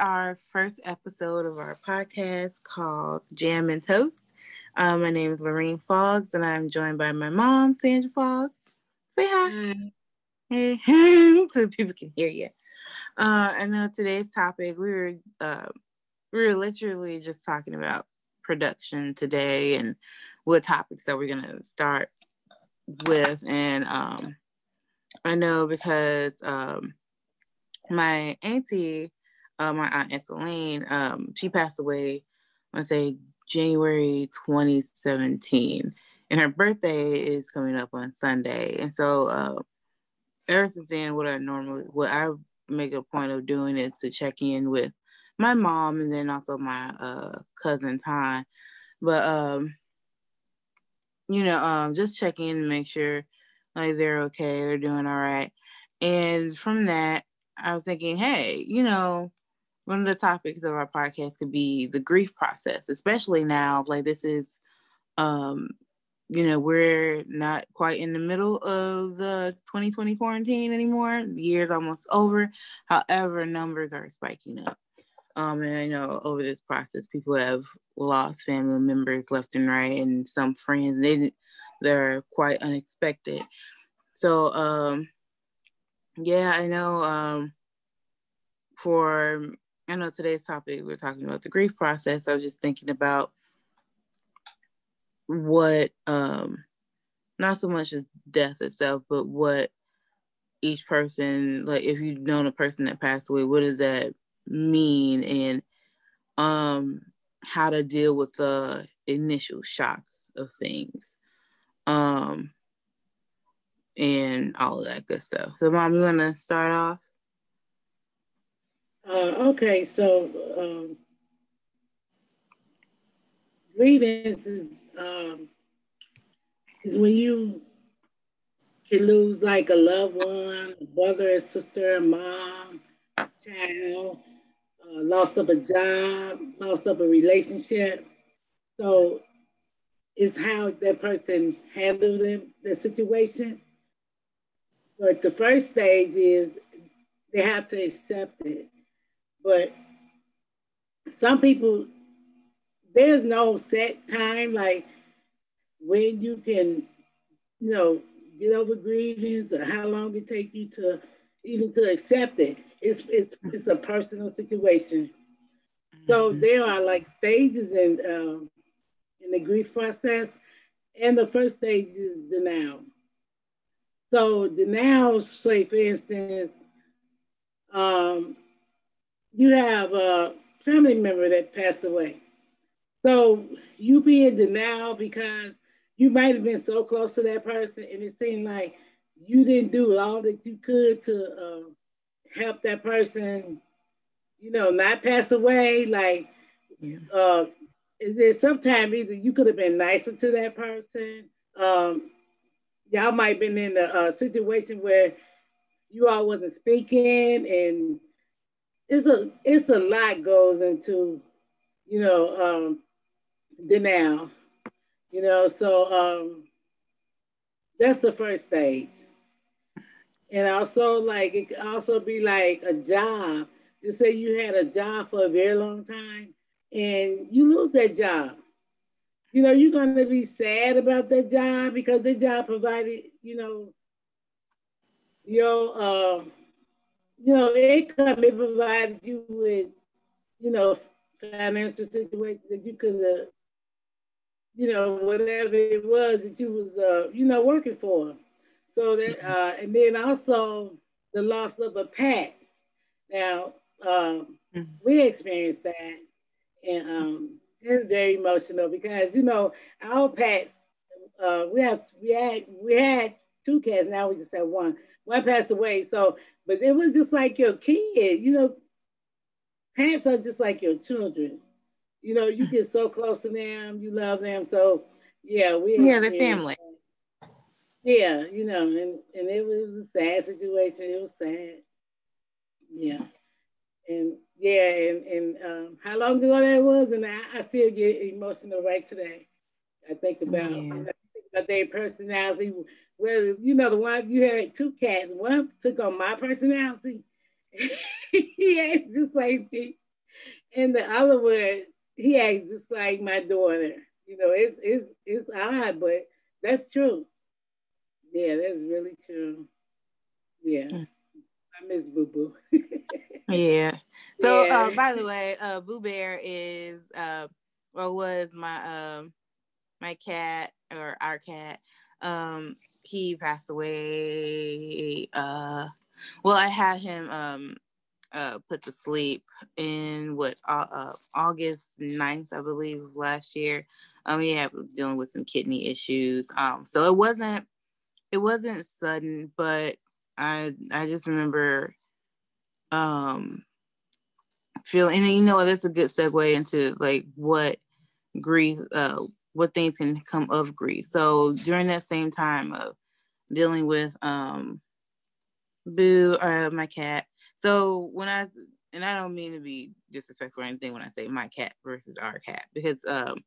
our first episode of our podcast called Jam and Toast. Um, my name is Lorraine Foggs, and I'm joined by my mom, Sandra Foggs. Say hi. Hey, so people can hear you. Uh, I know today's topic we were uh, we were literally just talking about production today and what topics that we're gonna start with, and um, I know because um, my auntie, uh, my aunt Ethelene, um, she passed away. I want to say January 2017, and her birthday is coming up on Sunday, and so uh, ever since then, what I normally what I make a point of doing is to check in with my mom and then also my uh, cousin Ty. But um, you know, um, just check in and make sure like they're okay, they're doing all right. And from that, I was thinking, hey, you know, one of the topics of our podcast could be the grief process, especially now. Like this is, um, you know, we're not quite in the middle of the 2020 quarantine anymore. The year's almost over. However, numbers are spiking up. Um, and I know over this process, people have lost family members left and right, and some friends they they're quite unexpected. So, um, yeah, I know. Um, for I know today's topic we're talking about the grief process. I was just thinking about what um not so much as death itself, but what each person like if you've known a person that passed away, what does that mean and um how to deal with the initial shock of things. Um and all of that good stuff. So mom, you wanna start off? Uh, okay, so um, grievance is um, is when you can lose like a loved one, a brother, a sister, a mom, a child, uh, lost of a job, lost of a relationship. So it's how that person handled the, the situation. But the first stage is they have to accept it. But some people there's no set time like when you can, you know, get over grievance or how long it take you to even to accept it. It's it's it's a personal situation. So mm-hmm. there are like stages in um, in the grief process, and the first stage is denial. So denial, say for instance, um, you have a family member that passed away so you be in denial because you might have been so close to that person and it seemed like you didn't do all that you could to uh, help that person, you know, not pass away. Like, yeah. uh, is there sometime either you could have been nicer to that person? Um, y'all might have been in a, a situation where you all wasn't speaking and it's a it's a lot goes into you know um, denial. You know, so um, that's the first stage. And also, like, it could also be like a job. To say you had a job for a very long time and you lose that job. You know, you're to be sad about that job because the job provided, you know, your, uh, you know, income, it provided you with, you know, financial situation that you could have you know, whatever it was that you was, uh, you know, working for. So that, mm-hmm. uh, and then also the loss of a pet. Now, um, mm-hmm. we experienced that, and um, it's very emotional because you know our pets. Uh, we have we had we had two cats. Now we just have one. One passed away. So, but it was just like your kid. You know, parents are just like your children you know, you get so close to them, you love them. So yeah, we yeah, the family. Yeah, you know, and and it was a sad situation. It was sad. Yeah, and yeah, and and um, how long ago that was, and I, I still get emotional right today. I think about yeah. I think about their personality. Well, you know, the one you had two cats. One took on my personality. he acts the same thing and the other one, he acts just like my daughter. You know, it's it's it's odd, but that's true. Yeah, that's really true. Yeah. Mm. I miss Boo Boo. yeah. So yeah. Uh, by the way, uh Boo Bear is uh or was my um my cat or our cat. Um he passed away uh well I had him um uh put to sleep in what uh, uh August 9th, I believe, last year. Um yeah, dealing with some kidney issues. Um so it wasn't it wasn't sudden, but I I just remember um feeling and you know that's a good segue into like what grief uh what things can come of grief. So during that same time of dealing with um Boo, uh my cat. So when I and I don't mean to be disrespectful or anything when I say my cat versus our cat, because um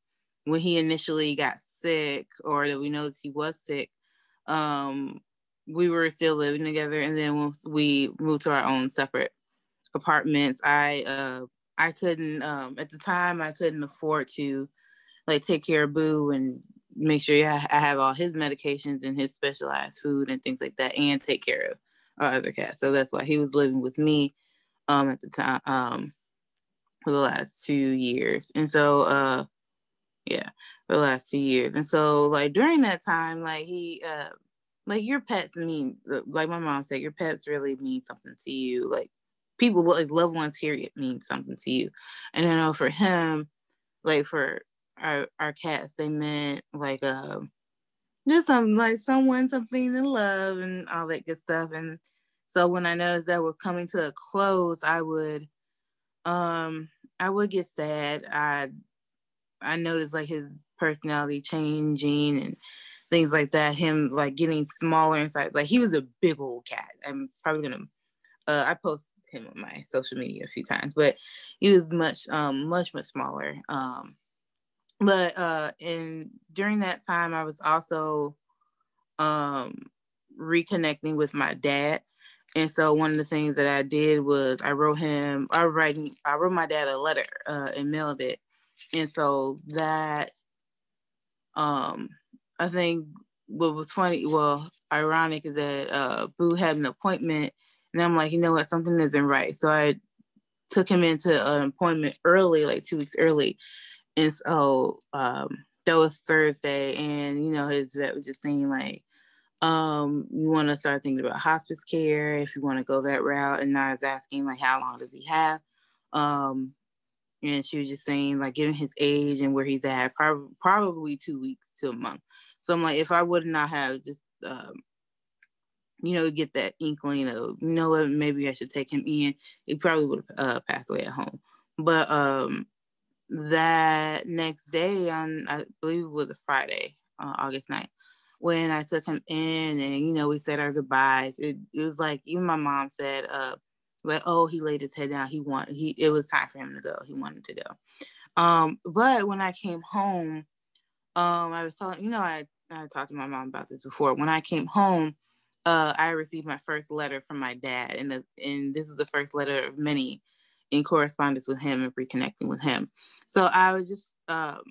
when he initially got sick or that we noticed he was sick, um we were still living together and then once we moved to our own separate apartments i uh i couldn't um at the time i couldn't afford to like take care of boo and make sure i have all his medications and his specialized food and things like that and take care of our other cat so that's why he was living with me um at the time um for the last two years. And so uh yeah for the last two years. And so like during that time like he uh like your pets mean like my mom said your pets really mean something to you. Like people like loved ones period mean something to you. And i know for him like for our our cats they meant like um just some like someone something to love and all that good stuff and so when i noticed that was coming to a close i would um i would get sad i i noticed like his personality changing and things like that. Him like getting smaller in size. Like he was a big old cat. I'm probably gonna. Uh, I posted him on my social media a few times, but he was much, um, much, much smaller. Um, but uh, and during that time, I was also um reconnecting with my dad. And so one of the things that I did was I wrote him, I writing, I wrote my dad a letter uh, and mailed it. And so that um I think what was funny, well, ironic is that uh, Boo had an appointment, and I'm like, you know what, something isn't right. So I took him into an appointment early, like two weeks early, and so um, that was Thursday, and you know his vet was just saying like, um, you want to start thinking about hospice care if you want to go that route, and I was asking like, how long does he have? Um, and she was just saying like given his age and where he's at prob- probably two weeks to a month. So i'm like if i would not have just um, you know get that inkling of you know what maybe i should take him in he probably would have uh, passed away at home. But um that next day on i believe it was a friday uh, august 9th when i took him in and you know we said our goodbyes it, it was like even my mom said uh like oh he laid his head down he wanted he it was time for him to go he wanted to go. Um but when i came home um i was telling you know i i talked to my mom about this before when i came home uh i received my first letter from my dad and the, and this is the first letter of many in correspondence with him and reconnecting with him. So i was just um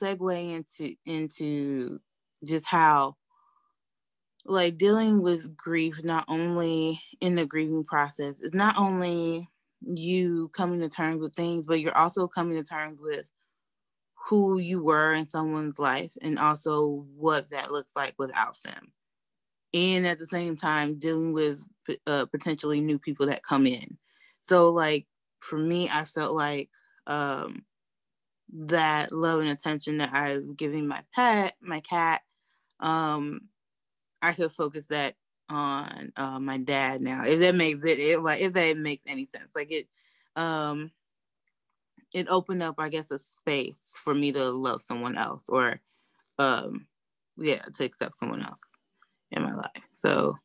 segue into into just how like dealing with grief not only in the grieving process is not only you coming to terms with things but you're also coming to terms with who you were in someone's life and also what that looks like without them. And at the same time dealing with uh, potentially new people that come in so like for me i felt like um that love and attention that i was giving my pet my cat um I could focus that on uh, my dad now. If that makes it, like if that makes any sense, like it, um, it opened up, I guess, a space for me to love someone else, or, um, yeah, to accept someone else in my life. So,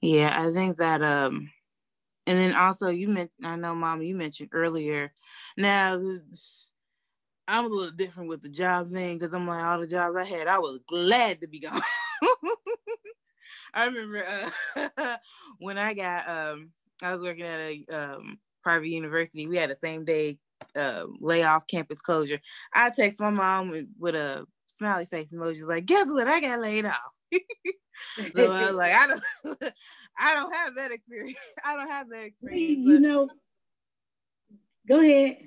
yeah, I think that, um, and then also you meant, I know, Mom, you mentioned earlier. Now, I'm a little different with the job thing because I'm like all the jobs I had, I was glad to be gone. I remember uh, when I got um I was working at a um private university. We had the same day uh, layoff campus closure. I text my mom with, with a smiley face emoji, like, guess what? I got laid off. so I like, I don't, I don't have that experience. I don't have that experience. You know, go ahead.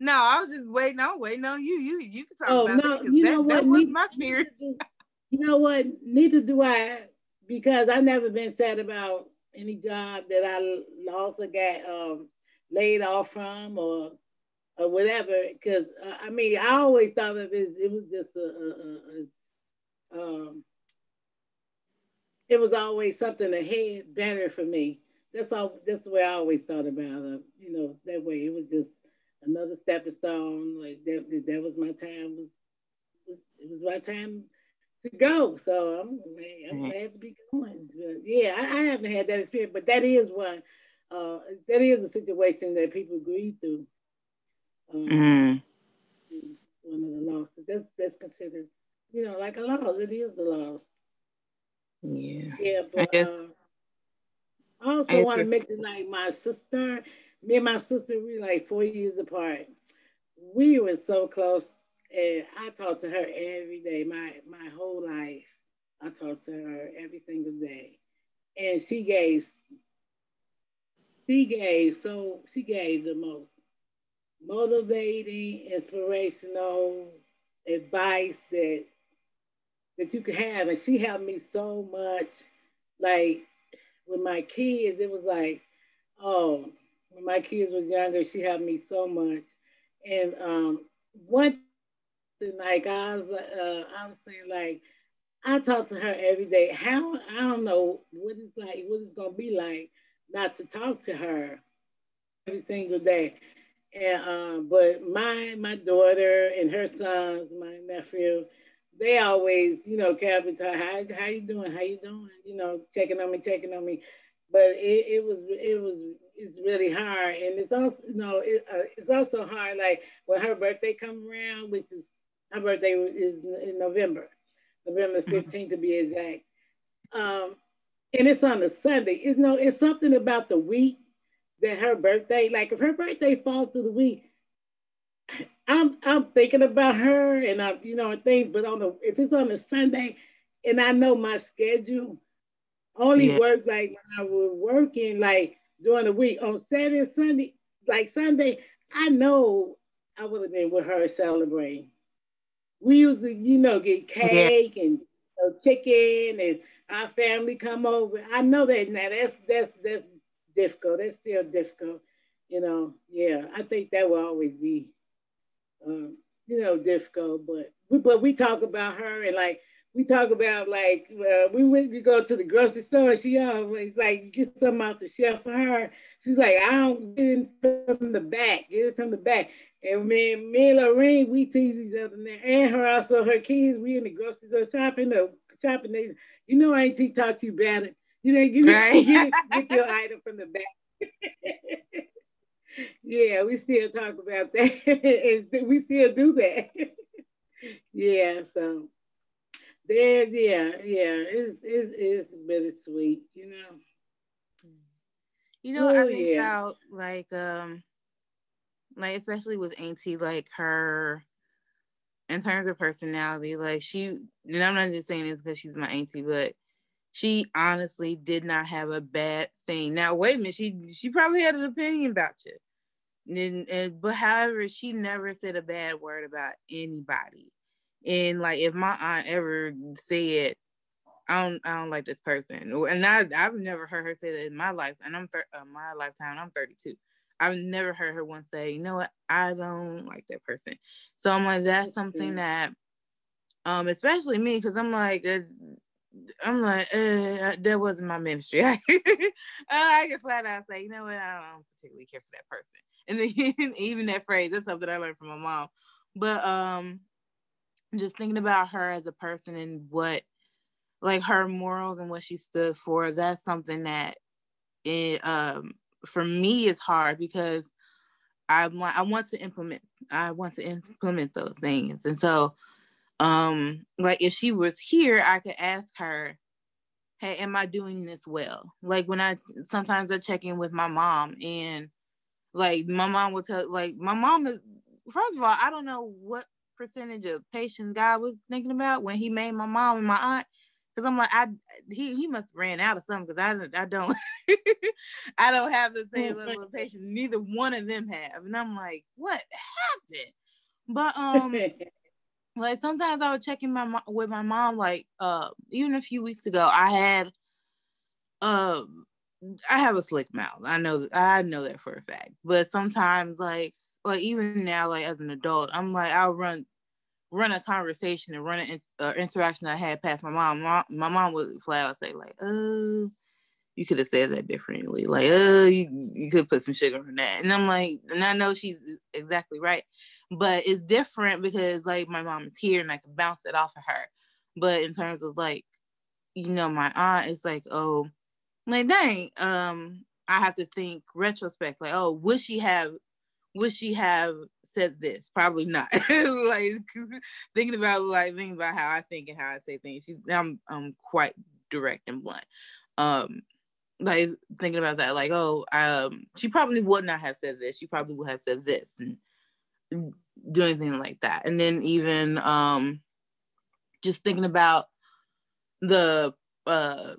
No, I was just waiting. I'm waiting on you. You you can talk oh, about no, You know what? that was my experience. You know what? Neither do I, because I've never been sad about any job that I lost or got um, laid off from or or whatever. Because uh, I mean, I always thought of it. It was just a, a, a, a um, it was always something ahead better for me. That's all. That's the way I always thought about it. You know, that way it was just another stepping stone. Like that. That was my time. Was It was my time to go. So I'm, I'm mm-hmm. glad to be going. But yeah, I, I, haven't had that experience, but that is one. Uh, that is a situation that people grieve through. Um, mm. One of the losses. That's that's considered, you know, like a loss. It is the loss. Yeah. Yeah, but I, guess, uh, I also want to mention like my sister. Me and my sister, we like four years apart. We were so close and I talked to her every day, my my whole life. I talked to her every single day. And she gave she gave so she gave the most motivating, inspirational advice that that you could have. And she helped me so much. Like with my kids, it was like, oh, when my kids was younger, she helped me so much. And um, one like I was, uh, I was saying like, I talk to her every day. How I don't know what it's like, what it's gonna be like not to talk to her every single day. And um, but my my daughter and her sons, my nephew, they always, you know, Captain, how how you doing? How you doing? You know, checking on me, checking on me. But it, it was it was it's really hard, and it's also you know it, uh, it's also hard. Like when her birthday come around, which is her birthday is in November, November 15th mm-hmm. to be exact. Um, and it's on a Sunday. It's no, it's something about the week that her birthday, like if her birthday falls through the week, I'm I'm thinking about her and I'm, you know, things, but on the if it's on a Sunday and I know my schedule, only yeah. work like when I was working like during the week on Saturday and Sunday, like Sunday, I know I would have been with her celebrating we used to, you know, get cake yeah. and you know, chicken and our family come over. I know that now that's that's that's difficult. That's still difficult. You know, yeah. I think that will always be um, you know, difficult, but we but we talk about her and like we talk about like uh, we went we go to the grocery store and she always like you get something out the shelf for her. She's like, I don't get it from the back, get it from the back. And me, me and Lorraine, we tease each other now. And her also, her kids, we in the grocery store shopping, the shopping. They, you know, I ain't talk to you about it. You know, you right. get, get your item from the back. yeah, we still talk about that. we still do that. yeah, so there, yeah, yeah, it's it's it's bittersweet, you know. You know, oh, I think yeah. about like um like especially with Auntie, like her in terms of personality, like she and I'm not just saying this because she's my auntie, but she honestly did not have a bad thing. Now, wait a minute, she she probably had an opinion about you. And, and but however, she never said a bad word about anybody. And like if my aunt ever said, I don't I don't like this person, and I I've never heard her say that in my life, and I'm thir- uh, my lifetime. I'm 32. I've never heard her once say, you know what, I don't like that person. So I'm like, that's something that, um, especially me, because I'm like, uh, I'm like, uh, that wasn't my ministry. I can flat out say, you know what, I don't particularly care for that person. And then even that phrase, that's something I learned from my mom. But um, just thinking about her as a person and what, like her morals and what she stood for, that's something that it um for me it's hard because I want I want to implement I want to implement those things. And so um like if she was here, I could ask her, Hey, am I doing this well? Like when I sometimes I check in with my mom and Like my mom would tell, like my mom is. First of all, I don't know what percentage of patience God was thinking about when He made my mom and my aunt. Because I'm like, I he he must have ran out of something because I I don't I don't have the same level of patience. Neither one of them have, and I'm like, what happened? But um, like sometimes I would check in my with my mom. Like uh, even a few weeks ago, I had um, I have a slick mouth. I know I know that for a fact. But sometimes, like like even now, like as an adult, I'm like I'll run run a conversation and run an uh, interaction I had past my mom. My, my mom would flat out say like, "Oh, you could have said that differently. Like, oh, you you could put some sugar in that." And I'm like, and I know she's exactly right but it's different because like my mom is here and I can bounce it off of her. But in terms of like, you know, my aunt is like, oh, like dang, um, I have to think retrospect, like, oh, would she have would she have said this? Probably not. like thinking about like thinking about how I think and how I say things. She's I'm I'm quite direct and blunt. Um like thinking about that, like, oh, um, she probably would not have said this. She probably would have said this. And do anything like that. And then even um, just thinking about the uh,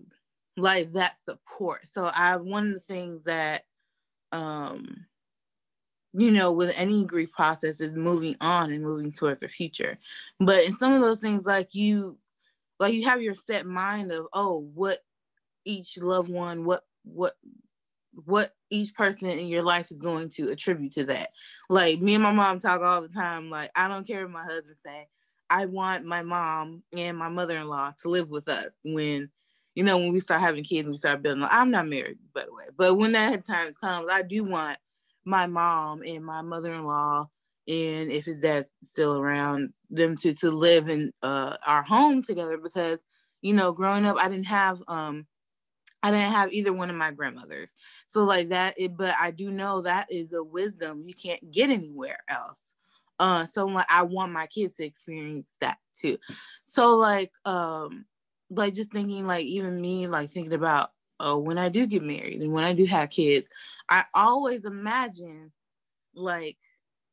like that support. So I one of the things that um, you know with any grief process is moving on and moving towards the future. But in some of those things, like you like you have your set mind of oh what each loved one what what what each person in your life is going to attribute to that. Like me and my mom talk all the time. Like I don't care what my husband say. I want my mom and my mother-in-law to live with us when, you know, when we start having kids and we start building. I'm not married, by the way, but when that time comes, I do want my mom and my mother-in-law, and if his dad's still around, them to to live in uh, our home together because, you know, growing up, I didn't have um I didn't have either one of my grandmothers. So like that, it, but I do know that is a wisdom you can't get anywhere else. Uh, so like I want my kids to experience that too. So like, um, like just thinking like even me like thinking about oh when I do get married and when I do have kids, I always imagine like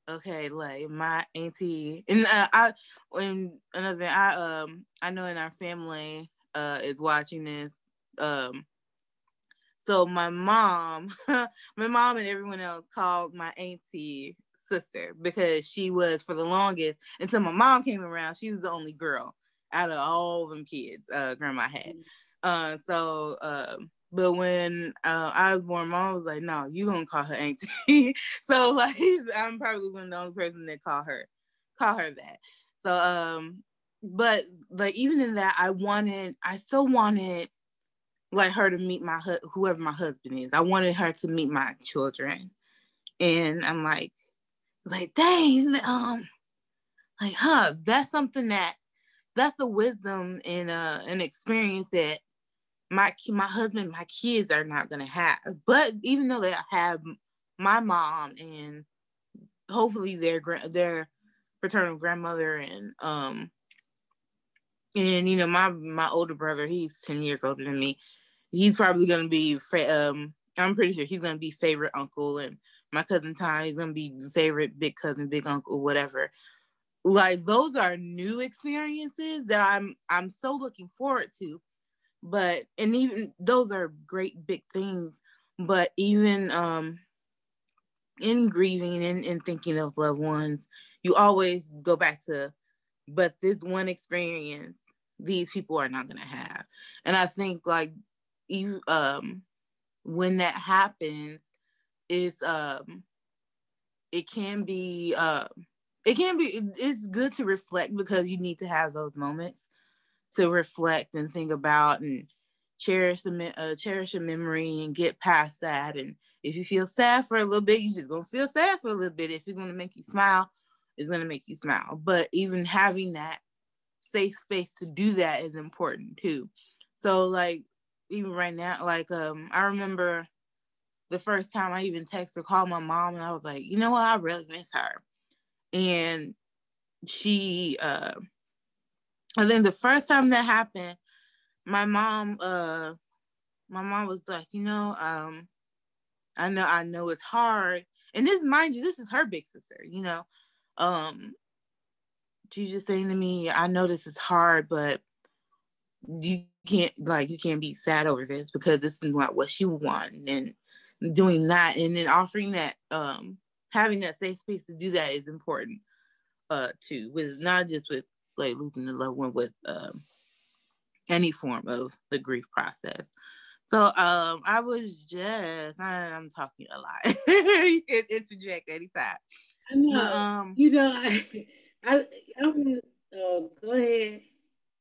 okay like my auntie and uh, I and another thing I um I know in our family uh is watching this um so my mom, my mom and everyone else called my auntie sister because she was for the longest until my mom came around. She was the only girl out of all them kids uh, grandma had. Mm. Uh, so, uh, but when uh, I was born, mom was like, "No, you gonna call her auntie." so like, I'm probably one of the only person that call her, call her that. So, um, but like even in that, I wanted, I still wanted like her to meet my hu- whoever my husband is. I wanted her to meet my children, and I'm like, like dang, um, like huh, that's something that that's a wisdom and uh, an experience that my my husband, my kids are not gonna have. But even though they have my mom and hopefully their their paternal grandmother and um and you know my my older brother he's 10 years older than me he's probably gonna be um I'm pretty sure he's gonna be favorite uncle and my cousin Ty is gonna be favorite big cousin, big uncle, whatever. Like those are new experiences that I'm I'm so looking forward to. But and even those are great big things. But even um in grieving and, and thinking of loved ones, you always go back to but this one experience these people are not gonna have. And I think like you um when that happens is um it can be uh it can be it's good to reflect because you need to have those moments to reflect and think about and cherish the uh, cherish a memory and get past that. And if you feel sad for a little bit you just gonna feel sad for a little bit. If it's gonna make you smile it's gonna make you smile. But even having that safe space to do that is important too. So like even right now, like um, I remember the first time I even texted or called my mom, and I was like, you know what, I really miss her. And she, uh, I think the first time that happened, my mom, uh, my mom was like, you know, um, I know, I know it's hard, and this mind you, this is her big sister, you know. Um, she's just saying to me, I know this is hard, but you can't like you can't be sad over this because this is not what she want and doing that and then offering that um having that safe space to do that is important uh too with not just with like losing a loved one with um any form of the grief process. So um i was just I, am talking a lot. You can interject anytime. I know. But, um you know i i i'm uh, go ahead.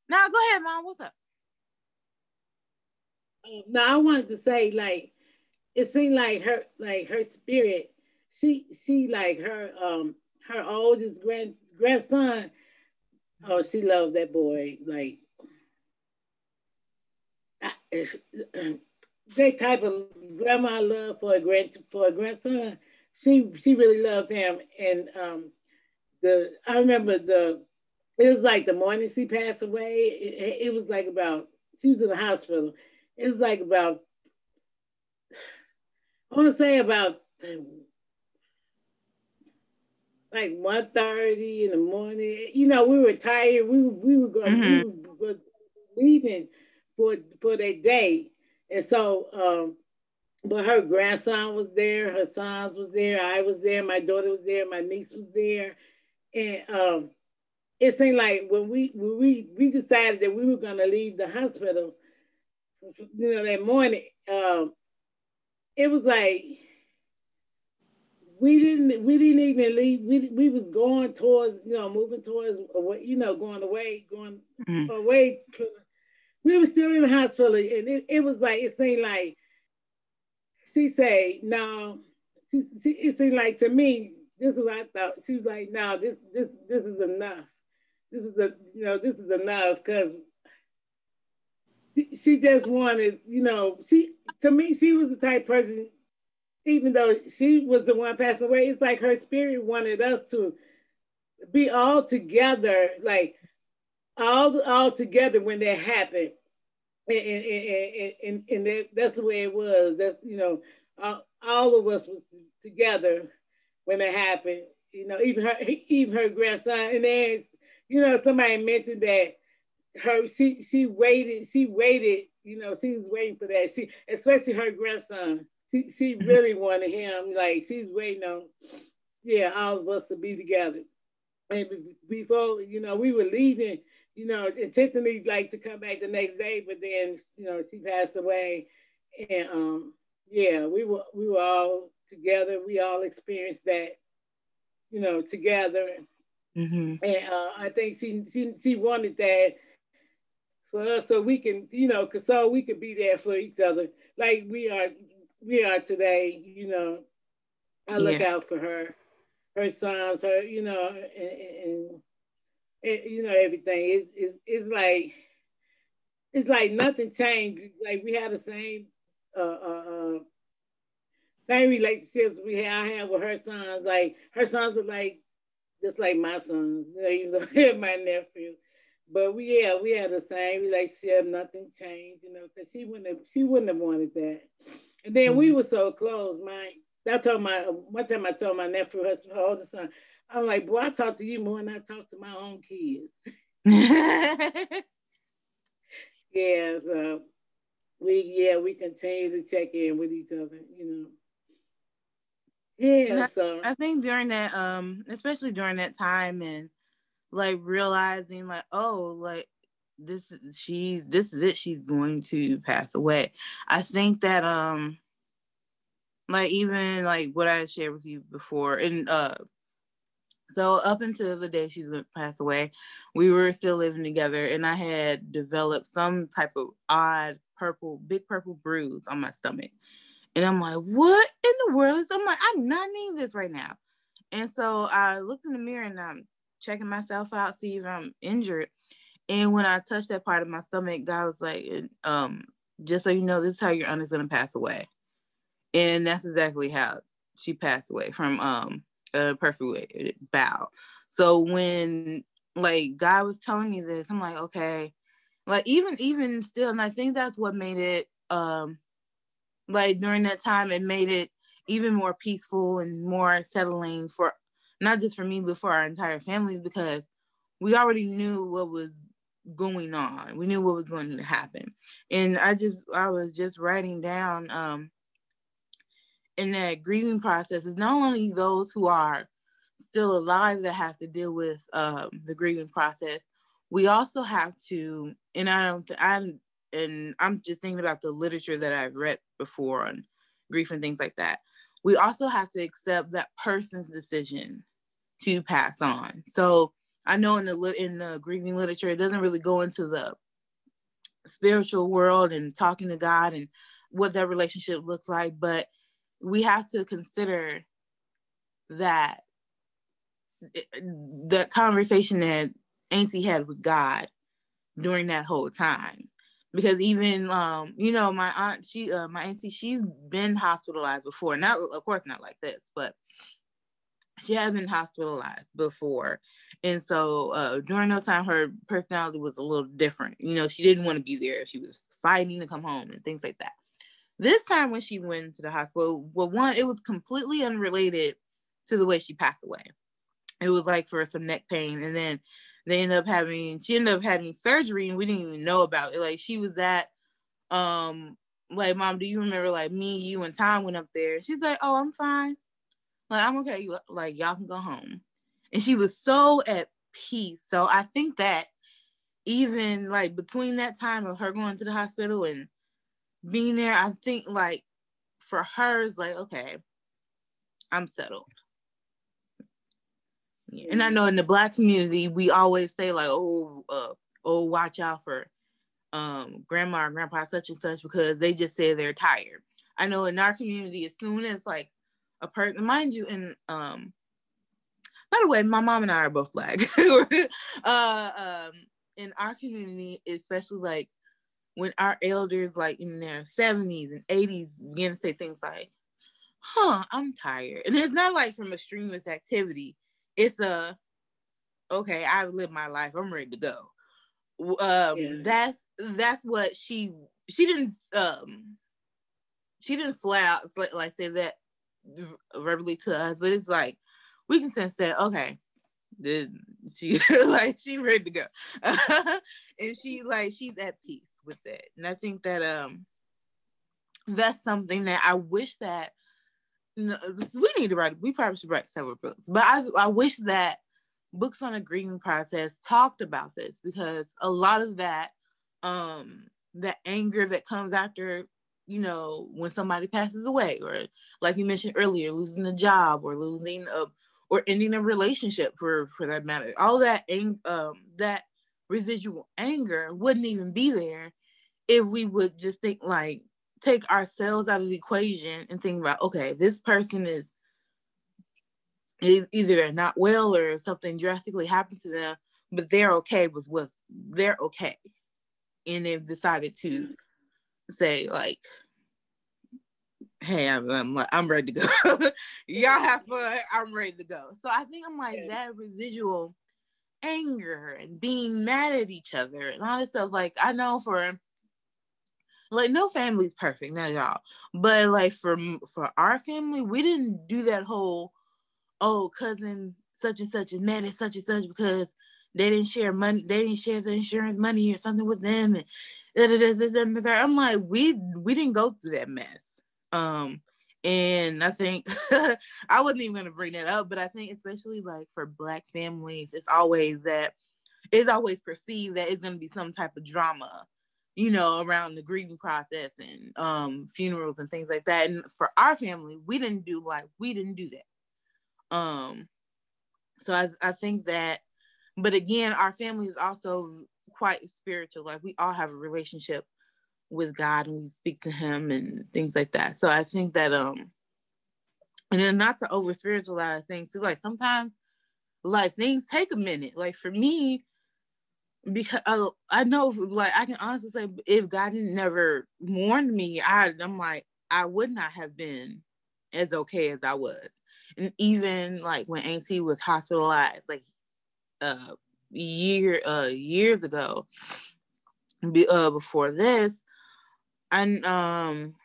Now go ahead mom. What's up um, no i wanted to say like it seemed like her like her spirit she she like her um her oldest grand grandson oh she loved that boy like that type of grandma love for a grand for a grandson she she really loved him. And um the i remember the it was like the morning she passed away it, it was like about she was in the hospital it was like about I want to say about like 1.30 in the morning. You know, we were tired. We we were going mm-hmm. we were leaving for for that day, and so um, but her grandson was there, her sons was there, I was there, my daughter was there, my niece was there, and um, it seemed like when we when we we decided that we were going to leave the hospital, you know, that morning. Um, it was like we didn't we didn't even leave. We we was going towards you know moving towards away, you know going away going mm-hmm. away. We were still in the hospital, and it, it was like it seemed like she said no. She, she, it seemed like to me this is what I thought. She was like, no, this this this is enough. This is the you know this is enough because she, just wanted you know she to me, she was the type person, even though she was the one passing away, it's like her spirit wanted us to be all together, like all all together when that happened. And, and, and, and, and that's the way it was. That's, you know, all, all of us was together when it happened. You know, even her, even her grandson. And then, you know, somebody mentioned that her, she, she waited, she waited you know, she was waiting for that. She, especially her grandson, she, she mm-hmm. really wanted him. Like she's waiting on, yeah, all of us to be together. And before, you know, we were leaving, you know, intentionally like to come back the next day, but then, you know, she passed away, and um, yeah, we were we were all together. We all experienced that, you know, together. Mm-hmm. And uh, I think she she she wanted that for us so we can, you know, cause so we can be there for each other like we are we are today, you know. I look yeah. out for her, her sons, her, you know, and, and, and you know, everything. It's, it's, it's like it's like nothing changed. Like we have the same uh, uh, uh, same relationships we have, I have with her sons. Like her sons are like just like my sons, you know, my nephew. But we yeah, we had the same relationship, nothing changed, you know, because she wouldn't have she wouldn't have wanted that. And then mm-hmm. we were so close, my I told my one time I told my nephew, her, her oldest son, I'm like, boy, I talk to you more than I talk to my own kids. yeah, so we yeah, we continue to check in with each other, you know. Yeah, so I think during that, um, especially during that time and like realizing like oh like this is she's this is it she's going to pass away. I think that um like even like what i shared with you before and uh so up until the day she's gonna pass away we were still living together and i had developed some type of odd purple big purple bruise on my stomach. And i'm like what in the world is i'm like i'm not needing this right now. And so i looked in the mirror and i'm checking myself out, see if I'm injured. And when I touched that part of my stomach, God was like, um, just so you know, this is how your aunt is gonna pass away. And that's exactly how she passed away from um a perforated bowel. So when like God was telling me this, I'm like, okay, like even even still, and I think that's what made it um like during that time, it made it even more peaceful and more settling for not just for me but for our entire family because we already knew what was going on. We knew what was going to happen. And i just i was just writing down um in that grieving process is not only those who are still alive that have to deal with um, the grieving process. We also have to and i don't i'm and i'm just thinking about the literature that i've read before on grief and things like that. We also have to accept that person's decision to pass on. So I know in the in the grieving literature, it doesn't really go into the spiritual world and talking to God and what that relationship looks like, but we have to consider that the conversation that Auntie had with God during that whole time because even um you know my aunt she uh, my auntie she's been hospitalized before not of course not like this but she had been hospitalized before and so uh, during those time her personality was a little different you know she didn't want to be there she was fighting to come home and things like that this time when she went to the hospital well one it was completely unrelated to the way she passed away it was like for some neck pain and then they ended up having she ended up having surgery and we didn't even know about it. Like she was at um like mom, do you remember like me, you and Tom went up there? She's like, Oh, I'm fine. Like I'm okay. Like y'all can go home. And she was so at peace. So I think that even like between that time of her going to the hospital and being there, I think like for her is like, okay, I'm settled. And I know in the black community, we always say like, oh, uh, oh, watch out for um, grandma or grandpa such and such because they just say they're tired. I know in our community, as soon as like a person, mind you, and um, by the way, my mom and I are both black. uh, um, in our community, especially like when our elders, like in their 70s and 80s, begin to say things like, huh, I'm tired. And it's not like from a extremist activity it's a okay, I've lived my life. I'm ready to go. Um, yeah. that's that's what she she didn't um she didn't flat out like say that verbally to us, but it's like we can sense that okay, the she like she ready to go, and she like she's at peace with that, and I think that um that's something that I wish that no, we need to write. We probably should write several books, but I I wish that books on a grieving process talked about this because a lot of that um the anger that comes after you know when somebody passes away or like you mentioned earlier losing a job or losing a or ending a relationship for for that matter. All that um that residual anger wouldn't even be there if we would just think like take ourselves out of the equation and think about okay this person is either they're not well or something drastically happened to them but they're okay with what they're okay. And they've decided to say like hey i'm i'm, I'm ready to go y'all have fun i'm ready to go so i think i'm like yeah. that residual anger and being mad at each other and all this stuff like i know for like no family's perfect, not at all. But like for for our family, we didn't do that whole oh cousin such and such is mad at such and such because they didn't share money, they didn't share the insurance money or something with them and I'm like, we we didn't go through that mess. Um, and I think I wasn't even gonna bring that up, but I think especially like for black families, it's always that it's always perceived that it's gonna be some type of drama you know, around the grieving process and um, funerals and things like that. And for our family, we didn't do like we didn't do that. Um, so I, I think that, but again, our family is also quite spiritual. Like we all have a relationship with God and we speak to Him and things like that. So I think that um, and then not to over spiritualize things. So like sometimes, like things take a minute. Like for me, because uh, I know, like I can honestly say, if God never warned me, I I'm like I would not have been as okay as I was, and even like when Auntie was hospitalized, like uh year uh years ago, be, uh before this, and um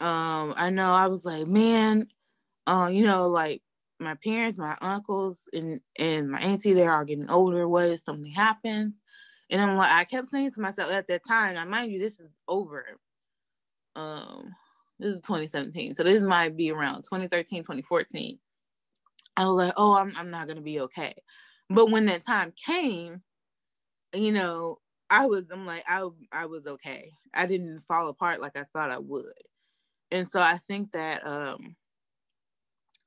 um, I know I was like, man, uh, you know, like my parents, my uncles, and and my auntie, they're all getting older. What if something happens? And I'm like, I kept saying to myself at that time, now mind you, this is over. Um, this is 2017. So this might be around 2013, 2014. I was like, oh, I'm, I'm not to be okay. But when that time came, you know, I was, I'm like, I, I was okay. I didn't fall apart like I thought I would. And so I think that, um,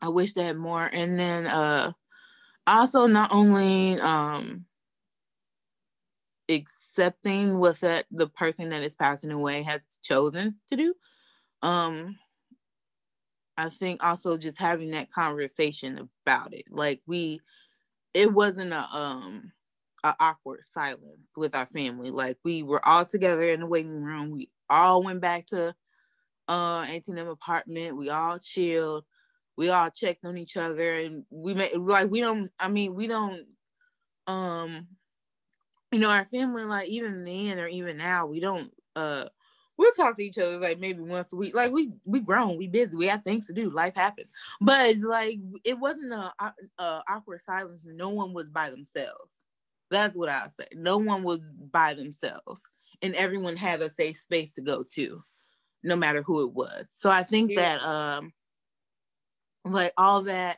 I wish that more. And then, uh, also not only, um, accepting what that the person that is passing away has chosen to do, um i think also just having that conversation about it like we it wasn't a um a awkward silence with our family like we were all together in the waiting room we all went back to uh Anthem apartment we all chilled we all checked on each other and we made like we don't i mean we don't um you know our family like even then or even now we don't uh we'll talk to each other like maybe once a week. Like we we grown, we busy, we have things to do, life happens. But like it wasn't a, a awkward silence. No one was by themselves. That's what I say. No one was by themselves, and everyone had a safe space to go to, no matter who it was. So I think yeah. that um, like all that,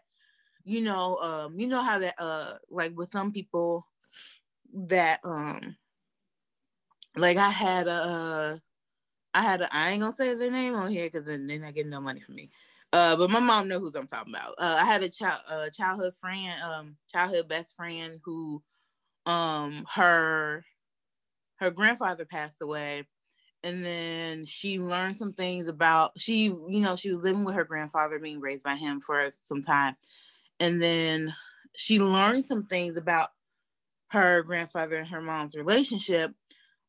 you know, um, you know how that uh, like with some people that um like I had a I had a, I ain't gonna say the name on here because then they're not getting no money from me. Uh, but my mom knows who I'm talking about. Uh, I had a child, uh, childhood friend, um, childhood best friend who, um, her, her grandfather passed away, and then she learned some things about she, you know, she was living with her grandfather, being raised by him for some time, and then she learned some things about her grandfather and her mom's relationship,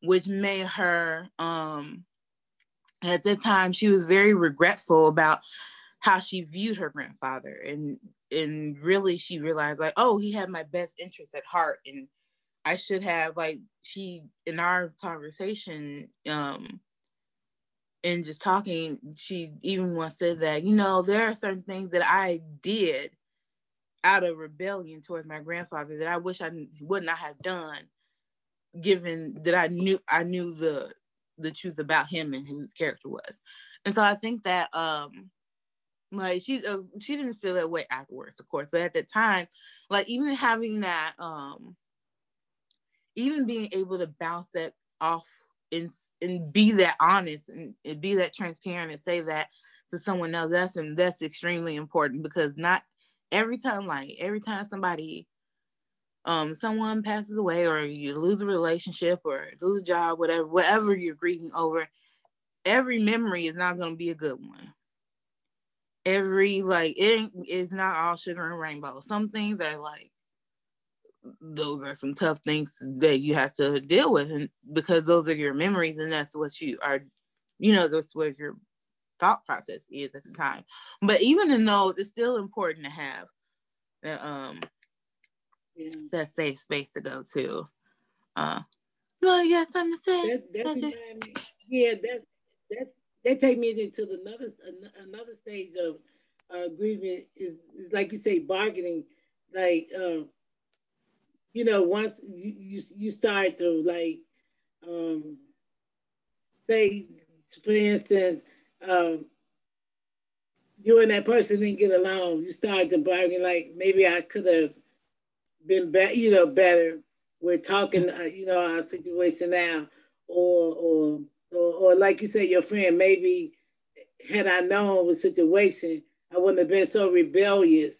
which made her, um, at that time she was very regretful about how she viewed her grandfather. And and really she realized like oh he had my best interest at heart. And i should have like she in our conversation um and just talking she even once said that you know there are certain things that i did out of rebellion towards my grandfather that i wish i would not have done given that i knew i knew the the truth about him and who his character was. And so I think that um like she uh, she didn't feel that way afterwards, of course, but at the time, like even having that um even being able to bounce that off and and be that honest and, and be that transparent and say that to someone else that's and that's extremely important because not every time like every time somebody um, someone passes away or you lose a relationship or lose a job, whatever, whatever you're grieving over, every memory is not going to be a good one. Every like it is not all sugar and rainbow. Some things are like those are some tough things that you have to deal with, and because those are your memories, and that's what you are, you know, that's what your thought process is at the time. But even in those, it's still important to have that um yeah. that safe space to go to. Uh, well, you got something to say? That, that's just... yeah, that that that take me into the another another stage of uh, grieving is, is like you say bargaining, like uh, you know once you, you you start to like um, say for instance um, you and that person didn't get along, you start to bargain like maybe I could have been better, you know, better. We're talking, uh, you know, our situation now, or, or, or, or like you said, your friend, maybe had I known the situation, I wouldn't have been so rebellious,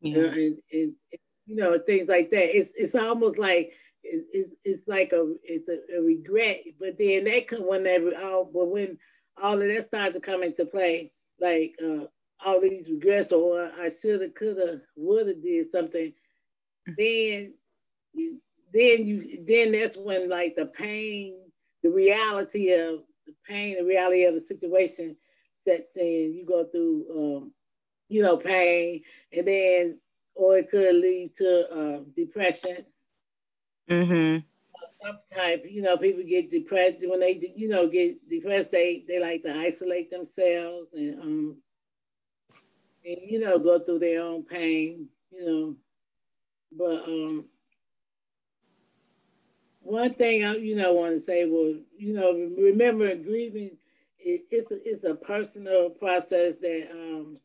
yeah. you know, and, and, you know, things like that. It's it's almost like it's, it's like a it's a, a regret, but then that come when whenever all but when all of that starts to come into play, like uh, all these regrets, or I shoulda, coulda, woulda did something then then you then that's when like the pain, the reality of the pain, the reality of the situation sets in. You go through um, you know, pain, and then or it could lead to uh, depression. Mm-hmm. type, you know, people get depressed when they, you know, get depressed. They they like to isolate themselves and um, and you know, go through their own pain, you know. But um, one thing I, you know, want to say was, you know, remember grieving. It, it's a, it's a personal process that um,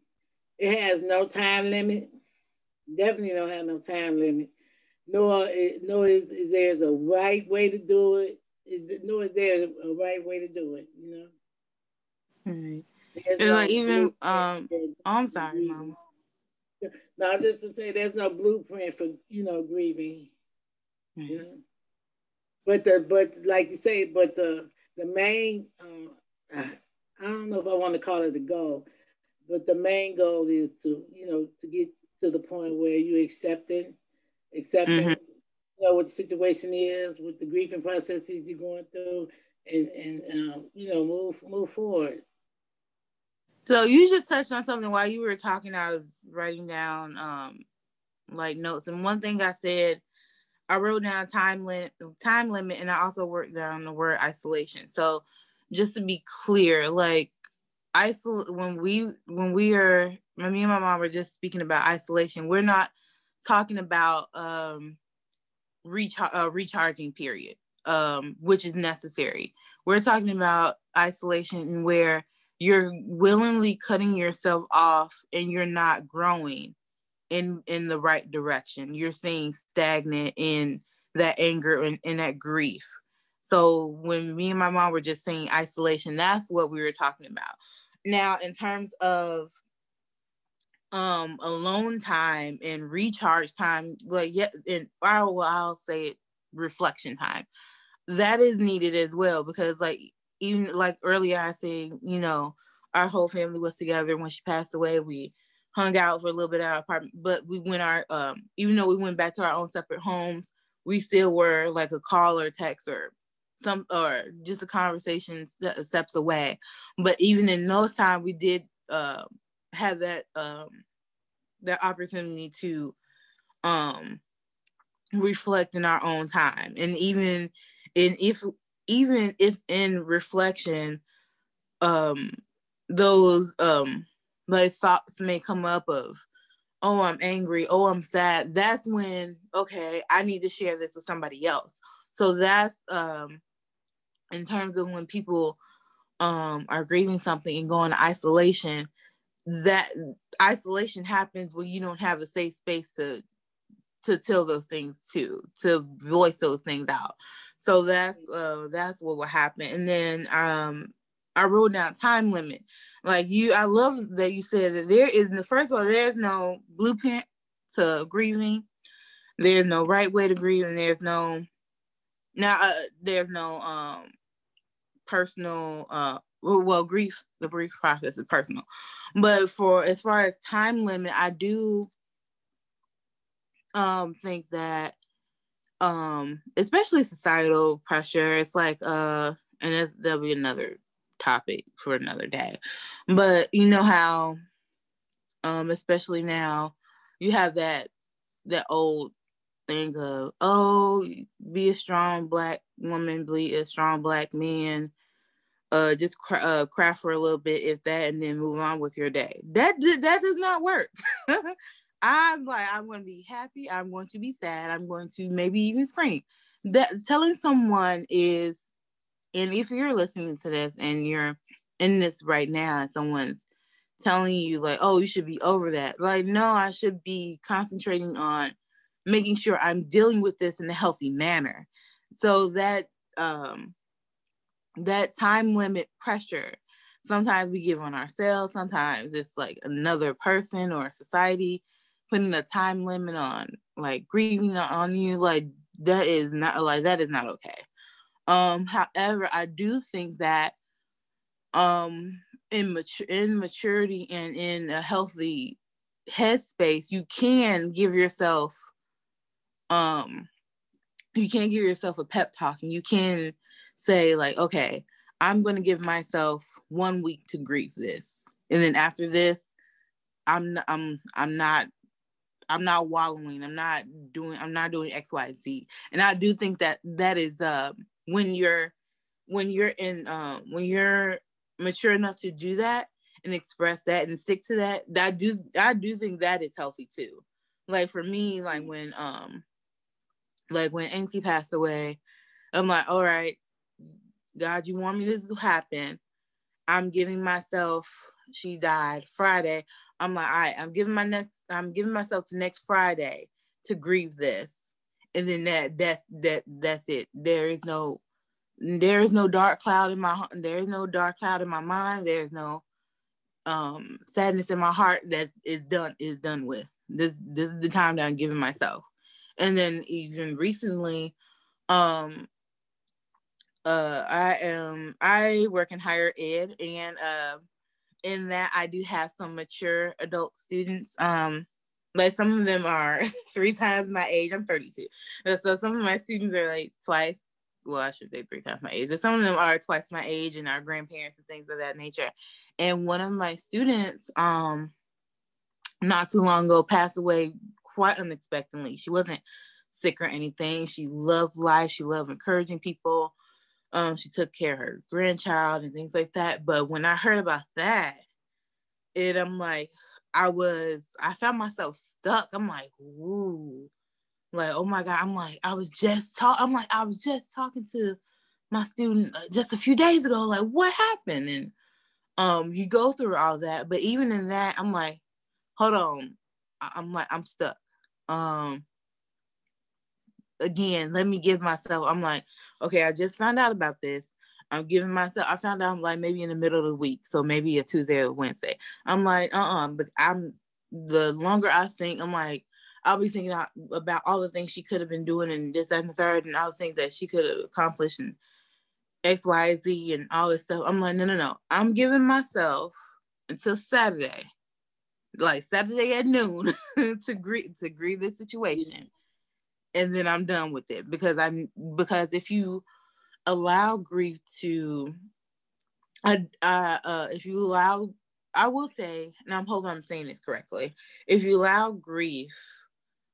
it has no time limit. Definitely don't have no time limit nor nor is, is there's a right way to do it, nor is there a right way to do it. You know. Right. and no like even um, oh, I'm sorry, mom. Now, just to say, there's no blueprint for you know grieving. Right. You know? But the but like you say, but the the main uh, I don't know if I want to call it the goal, but the main goal is to you know to get to the point where you accept it accept mm-hmm. you know what the situation is, with the grieving processes you're going through, and and um, you know move move forward. So you just touched on something while you were talking. I was writing down um, like notes, and one thing I said, I wrote down time limit, time limit, and I also wrote down the word isolation. So just to be clear, like isolate when we when we are me and my mom were just speaking about isolation, we're not talking about um, uh, recharging period, um, which is necessary. We're talking about isolation where you're willingly cutting yourself off and you're not growing in in the right direction. You're staying stagnant in that anger and, and that grief. So when me and my mom were just saying isolation, that's what we were talking about. Now, in terms of um alone time and recharge time like yeah and I'll, I'll say it reflection time. That is needed as well because like even like earlier I said you know our whole family was together when she passed away. We hung out for a little bit at our apartment but we went our um even though we went back to our own separate homes we still were like a call or text or some or just a conversation steps away. But even in those times we did uh have that um that opportunity to um reflect in our own time. And even in if even if in reflection um those um like thoughts may come up of oh i'm angry. Oh i'm sad. That's when okay i need to share this with somebody else. So that's um in terms of when people um are grieving something and go into isolation that isolation happens when you don't have a safe space to to tell those things to to voice those things out. So that's uh that's what will happen. And then um i wrote down time limit. Like you i love that you said that there is the first of all there's no blueprint to grieving. There's no right way to grieve and there's no now uh, there's no um personal uh well, grief, the grief process is personal. But for as far as time limit, I do um think that um especially societal pressure, it's like uh and that's that'll be another topic for another day. But you know how um especially now you have that that old thing of oh be a strong black woman, be a strong black man uh, just cr- uh, craft for a little bit, if that, and then move on with your day. That that does not work. I'm like, I'm going to be happy. I'm going to be sad. I'm going to maybe even scream. That telling someone is, and if you're listening to this and you're in this right now, and someone's telling you like, oh, you should be over that. Like, no, I should be concentrating on making sure I'm dealing with this in a healthy manner. So that um that time limit pressure. Sometimes we give on ourselves sometimes it's like another person or society putting a time limit on like grieving on you like that is not like that is not okay. Um however i do think that um in mature in maturity and in a healthy headspace you can give yourself um you can give yourself a pep talk and you can say like, okay, I'm going to give myself one week to grieve this, and then after this, I'm I'm I'm not I'm not wallowing. I'm not doing I'm not doing X, Y, Z. And I do think that that is uh when you're when you're in um when you're mature enough to do that and express that and stick to that, that do I do think that is healthy too. Like for me, like when um like when Auntie passed away, I'm like, all right, God, you want me this to happen. I'm giving myself, she died Friday. I'm like, all right, I'm giving my next, I'm giving myself to next Friday to grieve this. And then that that's that that's it. There is no there is no dark cloud in my there is no dark cloud in my mind. There's no um sadness in my heart that is done is done with. This this is the time that I'm giving myself. And then even recently, um uh I am I work in higher ed and uh in that I do have some mature adult students. Um some of them are three times my age. I'm 32. So some of my students are like twice well, I should say three times my age, but some of them are twice my age and our grandparents and things of that nature. And one of my students, um, not too long ago, passed away quite unexpectedly. She wasn't sick or anything. She loved life. She loved encouraging people. Um, she took care of her grandchild and things like that. But when I heard about that, it I'm like, I was, I found myself stuck. I'm like, ooh, like, oh my God, I'm like, I was just talk. I'm like, I was just talking to my student uh, just a few days ago. Like, what happened? And um, you go through all that, but even in that, I'm like, hold on, I'm like, I'm stuck. Um, again, let me give myself. I'm like, okay, I just found out about this. I'm giving myself. I found out I'm like maybe in the middle of the week, so maybe a Tuesday or Wednesday. I'm like, uh, uh-uh, but I'm the longer I think, I'm like, I'll be thinking about all the things she could have been doing and this and the third and all the things that she could have accomplished and X, Y, Z and all this stuff. I'm like, no, no, no. I'm giving myself until Saturday, like Saturday at noon, to grieve to grieve this situation, and then I'm done with it because I because if you allow grief to, uh, uh, if you allow, I will say, and I'm hoping I'm saying this correctly, if you allow grief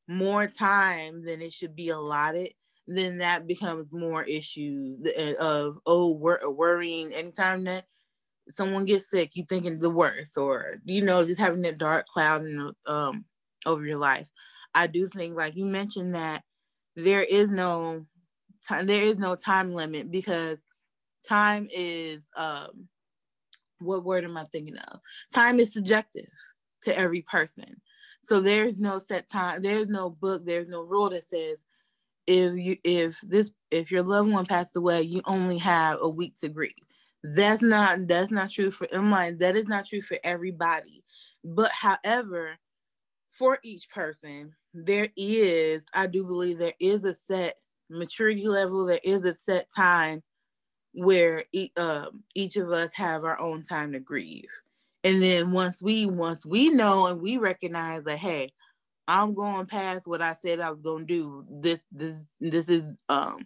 more time than it should be allotted, then that becomes more issues of oh wor- worrying anytime that someone gets sick, you thinking the worst, or you know, just having that dark cloud in, um over your life. I do think, like you mentioned, that there is no time, there is no time limit because time is um what word am I thinking of? Time is subjective to every person. So there's no set time, there's no book, there's no rule that says if you if this if your loved one passed away, you only have a week to grieve. That's not that's not true for in mind. That is not true for everybody. But however, for each person, there is, I do believe there is a set maturity level, there is a set time where uh, each of us have our own time to grieve. And then once we once we know and we recognize that hey i'm going past what i said i was going to do this this this is um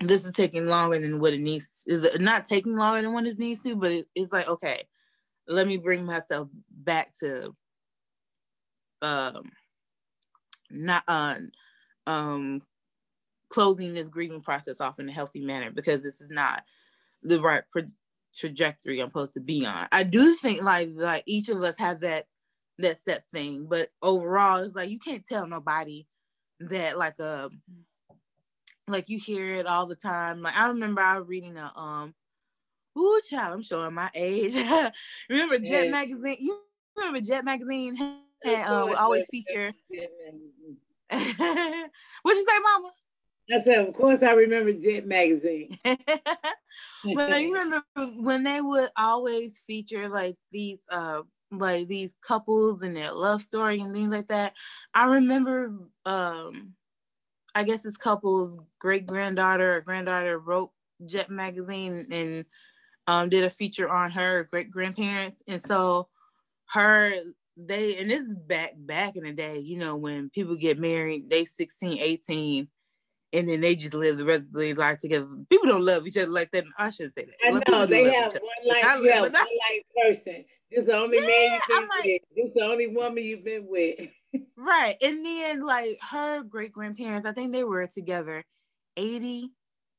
this is taking longer than what it needs not taking longer than what it needs to but it, it's like okay let me bring myself back to um not uh, um closing this grieving process off in a healthy manner because this is not the right trajectory I'm supposed to be on. I do think like like each of us have that that set thing, but overall it's like you can't tell nobody that like a um, like you hear it all the time. Like I remember I was reading a um ooh child, I'm showing my age. remember Jet yes. magazine? You remember Jet magazine had uh, would always feature What'd you say, mama? I said, of course, I remember Jet magazine. but I remember when they would always feature like these, uh, like these couples and their love story and things like that. I remember, um, I guess this couple's great granddaughter or granddaughter wrote Jet magazine and um, did a feature on her great grandparents, and so her they and this is back back in the day, you know, when people get married, they 16, 18 and then they just live the rest of their life together. People don't love each other like that. I shouldn't say that. I know they have one life, yeah, one life person. This is the only yeah, man you've been like, with. This is the only woman you've been with. Right. And then like her great grandparents, I think they were together 80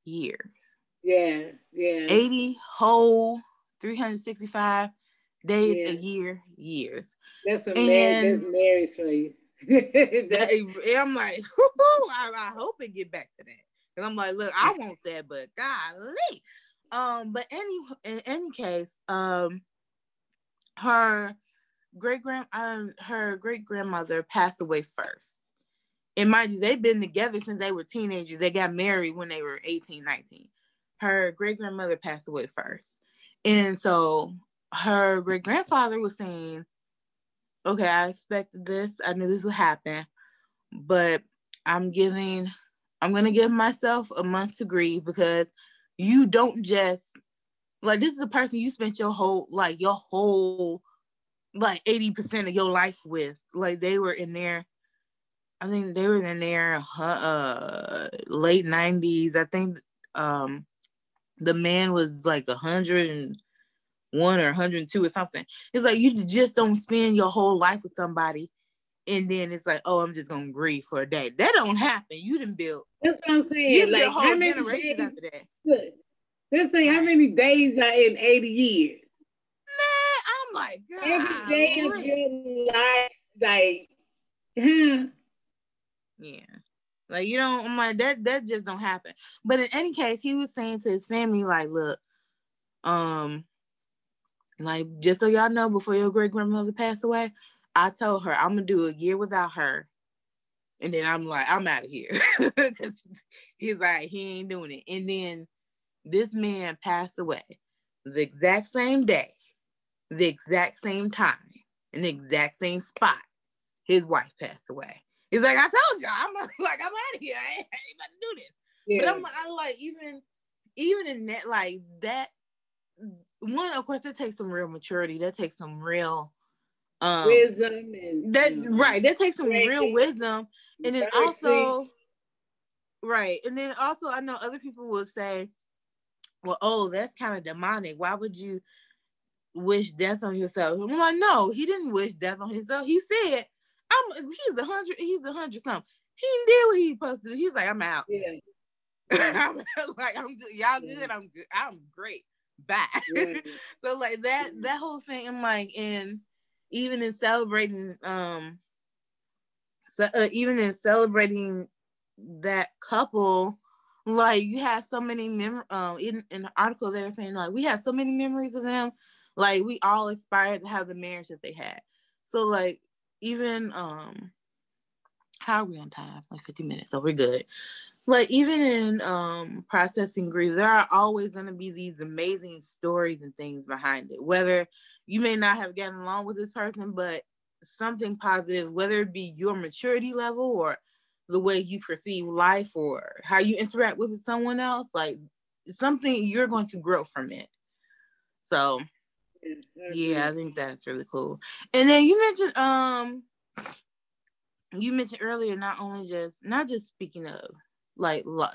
years. Yeah, yeah. 80 whole 365 days yeah. a year, years. That's a man, that's marriage for you. I'm like, I, I, hope it get back to that. And I'm like, look, I want that, but golly. Um, but any in any case, um, her great grand um her great grandmother passed away first. And mind you, they've been together since they were teenagers. They got married when they were 18, 19. Her great grandmother passed away first. And so her great grandfather was saying, Okay, I expected this. I knew this would happen, but I'm giving, I'm gonna give myself a month to grieve because you don't just like this is a person you spent your whole like your whole like 80% of your life with. Like they were in there, I think they were in their uh, late 90s. I think um the man was like 101 or 102 or something. It's like you just don't spend your whole life with somebody and then it's like, oh, I'm just gonna grieve for a day. That don't happen. You didn't build. That's what I'm saying. You like, whole generation after that. Good. Let's say how many days are in 80 years? Man, I'm like, God, every day of your life, like, yeah. Like you don't, I'm like that. That just don't happen. But in any case, he was saying to his family, like, look, um, like just so y'all know, before your great grandmother passed away, I told her I'm gonna do a year without her, and then I'm like, I'm out of here because he's like, he ain't doing it. And then this man passed away the exact same day the exact same time, in the exact same spot, his wife passed away. He's like, I told y'all, I'm like, I'm out of here. I ain't, I ain't about to do this. Yeah. But I'm, I'm like, even, even in that, like that, one, of course, that takes some real maturity. That takes some real um, wisdom and that right. That takes some real wisdom, and then also, right, and then also, I know other people will say, "Well, oh, that's kind of demonic. Why would you?" wish death on yourself. I'm like, no, he didn't wish death on himself. He said, I'm he's a hundred, he's a hundred something. He did what he supposed to do. He's like, I'm out. Yeah. I'm like, I'm good. Y'all good. I'm good. I'm great. Bye. Yeah. so like that, that whole thing, I'm like, and even in celebrating, um, so uh, even in celebrating that couple, like you have so many mem um in, in the article they were saying like we have so many memories of them like we all aspired to have the marriage that they had. So like even um how are we on time? Like 50 minutes, so we're good. Like even in um processing grief, there are always gonna be these amazing stories and things behind it. Whether you may not have gotten along with this person, but something positive, whether it be your maturity level or the way you perceive life or how you interact with someone else, like something you're going to grow from it. So yeah, I think that's really cool. And then you mentioned um you mentioned earlier not only just not just speaking of like lo-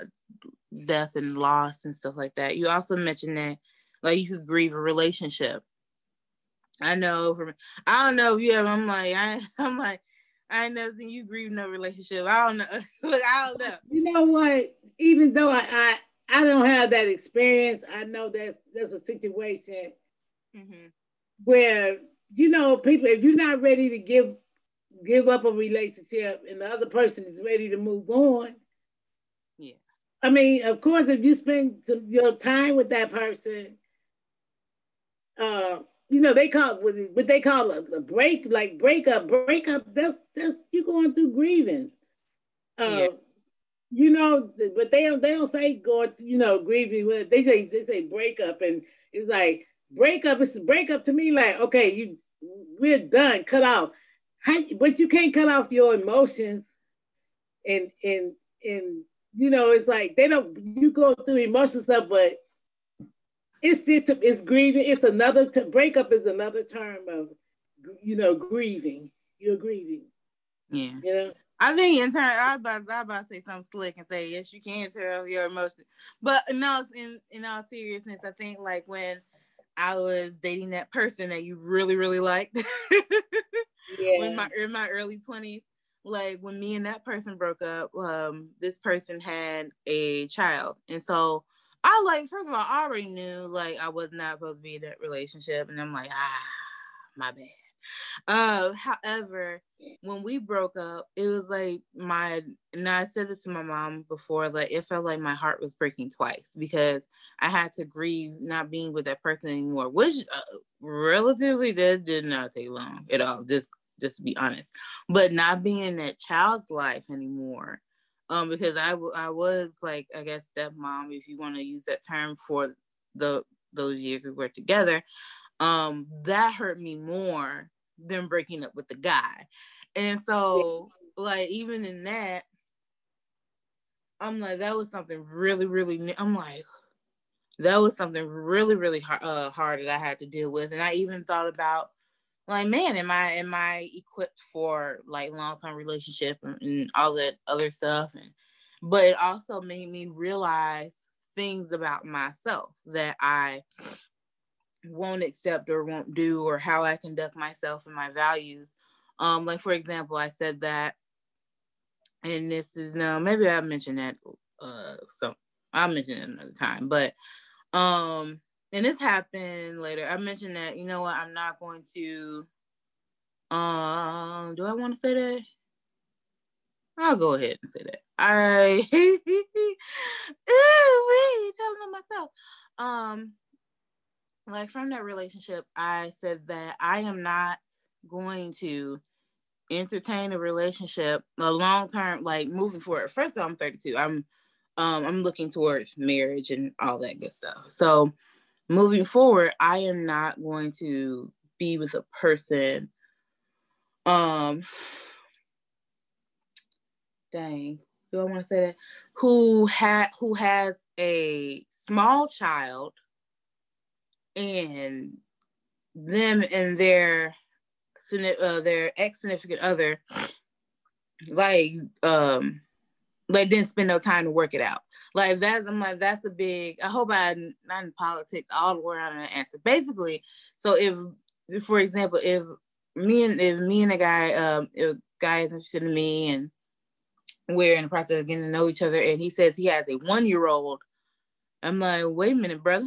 death and loss and stuff like that. You also mentioned that like you could grieve a relationship. I know from I don't know if you ever I'm like I I'm like I ain't never seen you grieve no relationship. I don't know. Look, I don't know. You know what? Even though I, I I don't have that experience, I know that there's a situation mm-hmm. where you know people if you're not ready to give give up a relationship and the other person is ready to move on i mean of course if you spend your time with that person uh you know they call what they call a, a break like breakup breakup that's that's you going through grievance uh yeah. you know but they don't they don't say going you know grieving they say they say breakup and it's like breakup is breakup to me like okay you we're done cut off How, but you can't cut off your emotions and and and you know it's like they don't you go through emotional stuff but it's it's, grieving it's another t- breakup is another term of you know grieving you're grieving yeah you know I think in turn, I about, I about to say something slick and say yes, you can tell your emotions, but no, in in all seriousness, I think like when I was dating that person that you really, really liked. yeah. in my in my early 20s. Like when me and that person broke up, um, this person had a child. And so I like, first of all, I already knew like I was not supposed to be in that relationship. And I'm like, ah, my bad. Uh, however, when we broke up, it was like my, now I said this to my mom before, like it felt like my heart was breaking twice because I had to grieve not being with that person anymore, which uh, relatively that did not take long at all. Just just to be honest. But not being that child's life anymore. Um, because I, w- I was like, I guess stepmom, if you want to use that term for the those years we were together, um, that hurt me more than breaking up with the guy. And so, like, even in that, I'm like, that was something really, really, I'm like, that was something really, really hard, uh, hard that I had to deal with. And I even thought about like man am i am i equipped for like long-term relationship and, and, all that other stuff? And but it also made me realize things about myself that i won't accept or won't do or how i conduct myself and my values. Um like for example i said that and this is no maybe i mentioned that uh so i'll mention it another time but um and this happened later. I mentioned that, you know what, I'm not going to um do I want to say that? I'll go ahead and say that. I Ooh, telling on myself. Um like from that relationship, I said that I am not going to entertain a relationship a long term, like moving forward. First of all, I'm 32. I'm um I'm looking towards marriage and all that good stuff. So moving forward, I am not going to be with a person. Um, dang, do I want to say that? Who had who has a small child and them and their uh, their ex significant other like um like didn't spend no time to work it out. Like that's I'm like that's a big. I hope I not in politics all the way around an answer. Basically, so if for example, if me and if me and a guy, um, if a guy is interested in me and we're in the process of getting to know each other, and he says he has a one year old, I'm like, wait a minute, brother.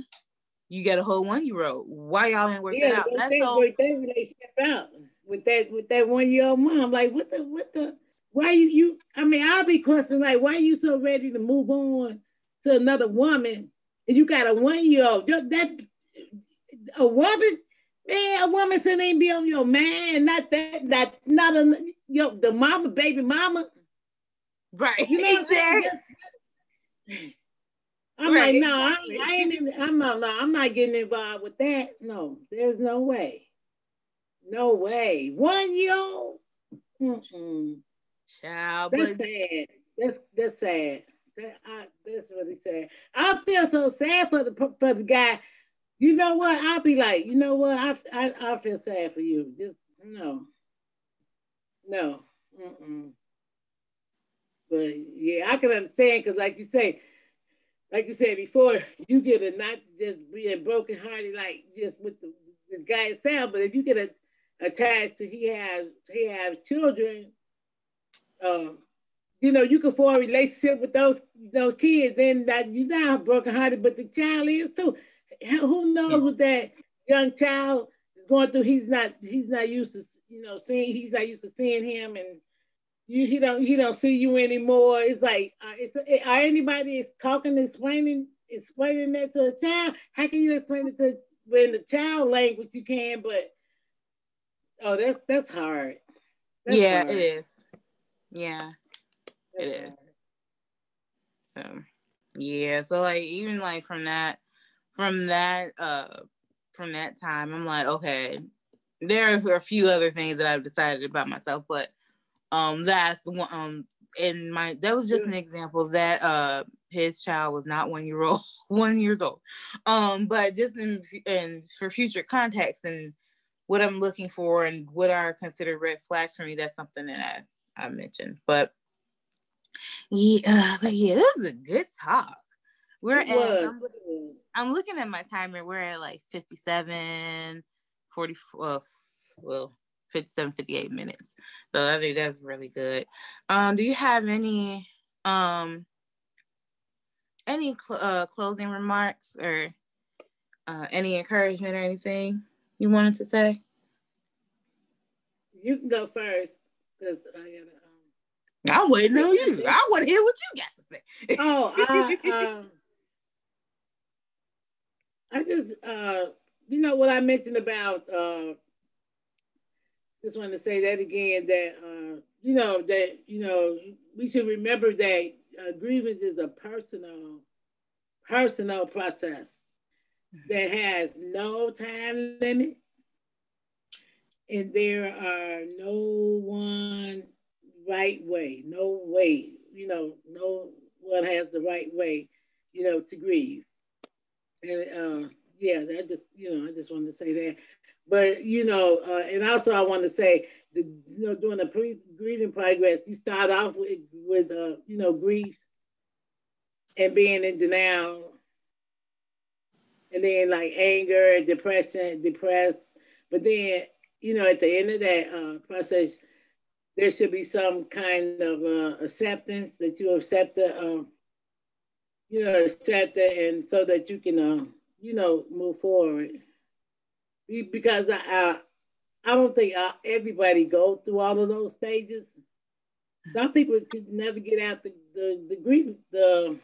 You got a whole one year old. Why y'all ain't working yeah, out? That's so. They, they step out with that with that one year old mom. Like what the what the why you you I mean I'll be questioning like why you so ready to move on to another woman and you got a one year old that a woman man a woman shouldn't even be on your man not that not not a yo the mama baby mama. Right you know exactly. I'm right. like no I, I ain't in, I'm not no, I'm not getting involved with that. No there's no way. No way. One year old? Mm-mm. Child, that's but... sad. That's that's sad. That, I, that's really sad. I feel so sad for the for the guy. You know what? I'll be like, you know what? I I, I feel sad for you. Just no, no. Mm-mm. But yeah, I can understand because, like you say, like you said before, you get a not just being broken hearted, like just with the, the guy itself, but if you get a, attached to he has he has children um, you know, you can form a relationship with those those kids, then that you're not broken hearted, but the child is too. Who knows what that young child is going through? He's not he's not used to you know seeing he's not used to seeing him and you he don't he don't see you anymore. It's like uh, it's are anybody is talking explaining explaining that to a child? How can you explain it to in the child language you can, but oh that's that's hard. That's yeah, hard. it is. Yeah, it is. Um, yeah, so like even like from that, from that, uh, from that time, I'm like, okay, there are a few other things that I've decided about myself, but um, that's one. Um, in my that was just an example that uh his child was not one year old, one years old. Um, but just in and for future context and what I'm looking for and what are considered red flags for me, that's something that I I mentioned. But yeah, but yeah, this is a good talk. We're at I'm, I'm, looking at my timer. We're at like 57, 44. Uh, well, 57, 58 minutes. So I think that's really good. Um, do you have any um any cl- uh, closing remarks or uh, any encouragement or anything you wanted to say? You can go first because I gotta. Um... I'm waiting on you. I want to hear what you got to say. oh, I, um, I just, uh, you know, what I mentioned about. Uh, just want to say that again. That uh, you know that you know we should remember that uh, grievance is a personal, personal process that has no time limit, and there are no one right way, no way, you know, no one has the right way, you know, to grieve. And uh, yeah, that just, you know, I just wanted to say that. But you know, uh, and also I want to say, the, you know, during the pre- grieving progress, you start off with with uh, you know grief and being in denial, and then like anger, depression, depressed. But then you know, at the end of that uh, process, there should be some kind of uh, acceptance that you accept the, uh, you know, accept it, and so that you can, uh, you know, move forward. Because I, I, I don't think uh, everybody go through all of those stages. Some people could never get out the the the grief the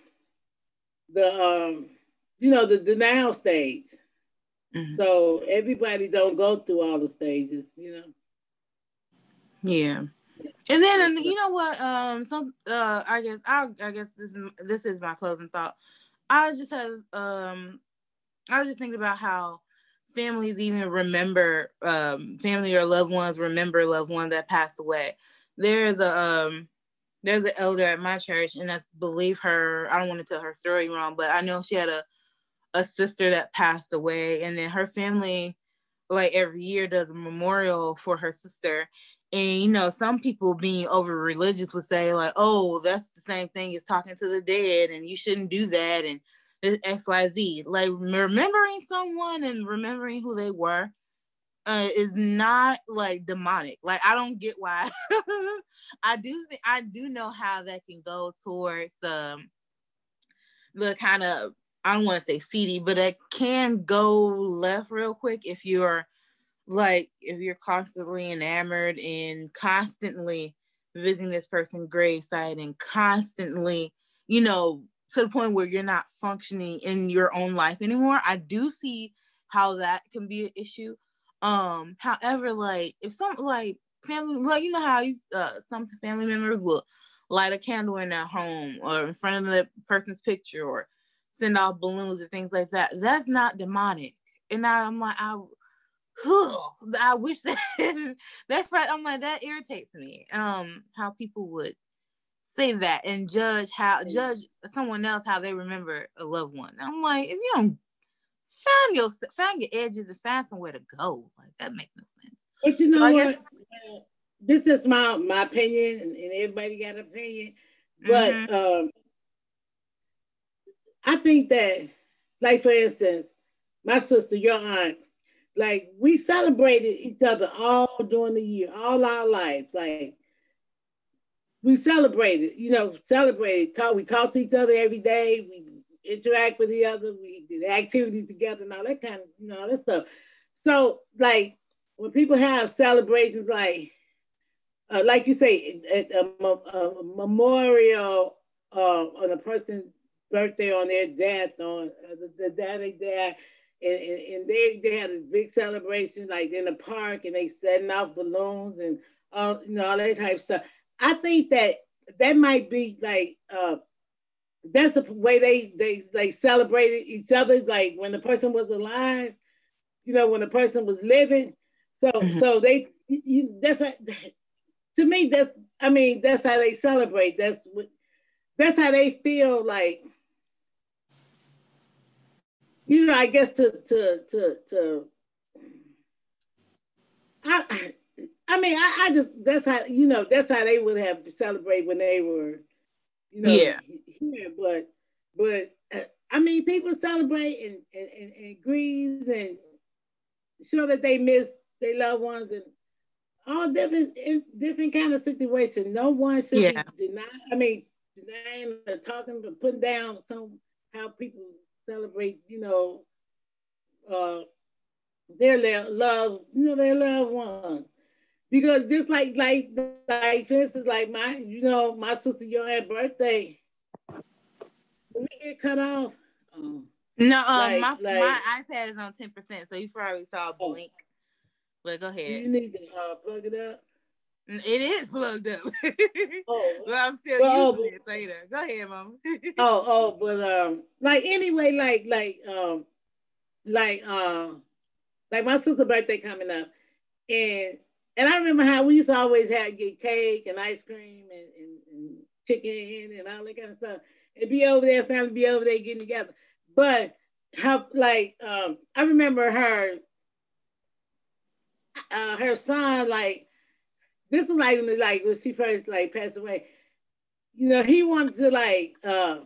the um you know the denial stage. Mm-hmm. So everybody don't go through all the stages, you know. Yeah. And then you know what? Um, some uh, I guess I I guess this is this is my closing thought. I just has um, I was just thinking about how families even remember um family or loved ones remember loved ones that passed away. There's a um there's an elder at my church, and I believe her. I don't want to tell her story wrong, but I know she had a a sister that passed away, and then her family, like every year, does a memorial for her sister. And you know, some people being over religious would say, like, oh, that's the same thing as talking to the dead, and you shouldn't do that, and this XYZ. Like remembering someone and remembering who they were uh, is not like demonic. Like I don't get why. I do think I do know how that can go towards um the kind of I don't want to say seedy, but it can go left real quick if you're like if you're constantly enamored and constantly visiting this person's gravesite and constantly, you know, to the point where you're not functioning in your own life anymore. I do see how that can be an issue. Um, however, like if some like family, like you know how you, uh, some family members will light a candle in their home or in front of the person's picture or send off balloons and things like that. That's not demonic. And I, am like, I, whew, I wish that that I'm like that irritates me. Um, how people would say that and judge how judge someone else how they remember a loved one. I'm like, if you don't find your find your edges and find somewhere to go, like that makes no sense. But you know so what? Guess, this is my my opinion, and, and everybody got an opinion. But mm-hmm. um, I think that, like for instance, my sister, your aunt, like we celebrated each other all during the year, all our lives. Like we celebrated, you know, celebrated, talk, we talk to each other every day, we interact with each other, we did activities together and all that kind of, you know, all that stuff. So like when people have celebrations like uh, like you say, a, a, a memorial uh, on a person's birthday, on their death, on uh, the, the daddy dad, and, and, and, they they had a big celebration like in the park, and they setting off balloons and all you know all that type of stuff. I think that that might be like uh, that's the way they they they celebrated each other. Like when the person was alive, you know, when the person was living. So mm-hmm. so they you, that's a, to me that's I mean that's how they celebrate. That's what that's how they feel like you know, I guess to to to to I I mean I, I just that's how you know that's how they would have celebrate when they were you know yeah here but but uh, I mean people celebrate and and, and, and grieve and show that they miss their loved ones and all different different kind of situations. No one should yeah. be denied. I mean, denying or talking or putting down some how people celebrate, you know, uh, their love, you know, their loved ones. Because just like like like for instance, like my, you know, my sister your had birthday. When we get cut off. Um, no, um, like, my like, my iPad is on ten percent, so you probably saw a oh. blink. Oh. But go ahead. You need to uh, plug it up. It is plugged up. oh, well, I'm still well, using it later. Go ahead, mom. oh, oh, but um, like anyway, like like um, like um, like my sister's birthday coming up, and and I remember how we used to always have get cake and ice cream and, and, and chicken and all that kind of stuff, and be over there, family be over there getting together. But how like um, I remember her, uh, her son like this is like like when she first like passed away. You know, he wanted to like uh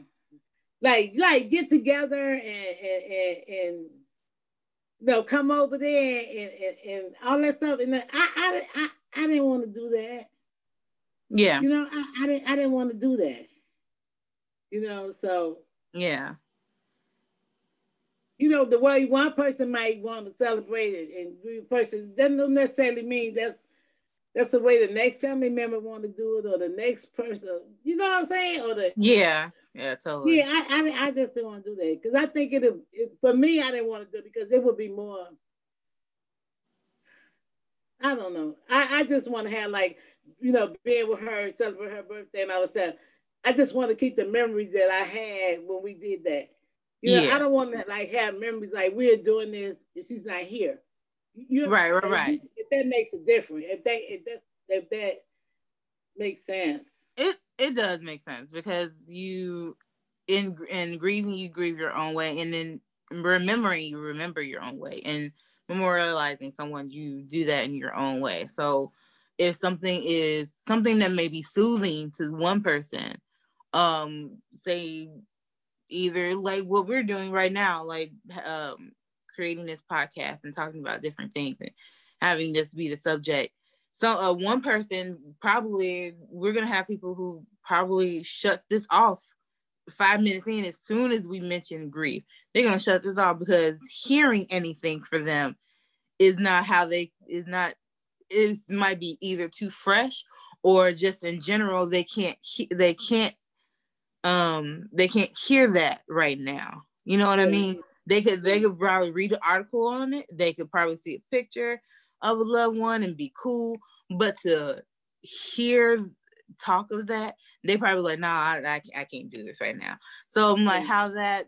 like like get together and and and, and you know come over there and, and, and all that stuff. And I I I, I didn't want to do that. Yeah. You know, I, I didn't I didn't want to do that. You know, so yeah. You know, the way one person might want to celebrate it and the person doesn't necessarily mean that's that's the way the next family member want to do it, or the next person. You know what I'm saying? Or the yeah, yeah, totally. Yeah, I I, I just didn't want to do that because I think it, it for me I didn't want to do it because it would be more. I don't know. I, I just want to have like, you know, being with her, celebrate her birthday and all that stuff. I just want to keep the memories that I had when we did that. You know, yeah. I don't want to like have memories like we're doing this and she's not here. You know, right, right, right. That makes a difference, if that if that if that makes sense, it it does make sense because you in in grieving you grieve your own way, and then remembering you remember your own way, and memorializing someone you do that in your own way. So if something is something that may be soothing to one person, um, say either like what we're doing right now, like um creating this podcast and talking about different things and having this be the subject. So uh, one person probably we're gonna have people who probably shut this off five minutes in as soon as we mention grief. They're gonna shut this off because hearing anything for them is not how they is not it might be either too fresh or just in general they can't they can't um they can't hear that right now. You know what I mean? They could they could probably read an article on it. They could probably see a picture of a loved one and be cool. But to hear talk of that, they probably like, nah, I, I, I can't do this right now. So I'm like, how that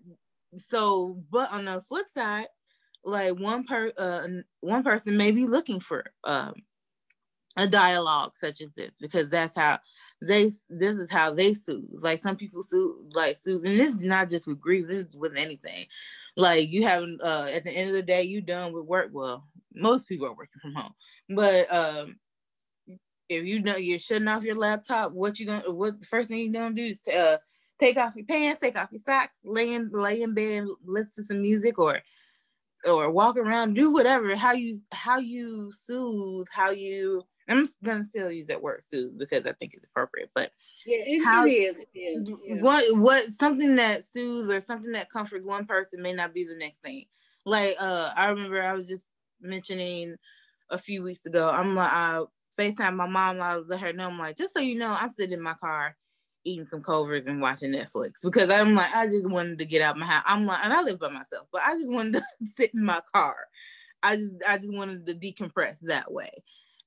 so but on the flip side, like one per uh one person may be looking for um a dialogue such as this because that's how they this is how they soothe. Like some people soothe like soothe, and this is not just with grief, this is with anything. Like you haven't uh at the end of the day, you done with work. Well, most people are working from home, but um if you know you're shutting off your laptop, what you gonna what the first thing you're gonna do is uh take off your pants, take off your socks, lay in lay in bed, listen to some music or or walk around, do whatever, how you how you soothe, how you I'm gonna still use that word soothe because I think it's appropriate. But yeah, it, how, it is. It is yeah. What what something that soothes or something that comforts one person may not be the next thing. Like uh, I remember I was just mentioning a few weeks ago. I'm like I FaceTime my mom. I let her know. I'm like, just so you know, I'm sitting in my car eating some Culver's and watching Netflix because I'm like, I just wanted to get out my house. I'm like, and I live by myself, but I just wanted to sit in my car. I just I just wanted to decompress that way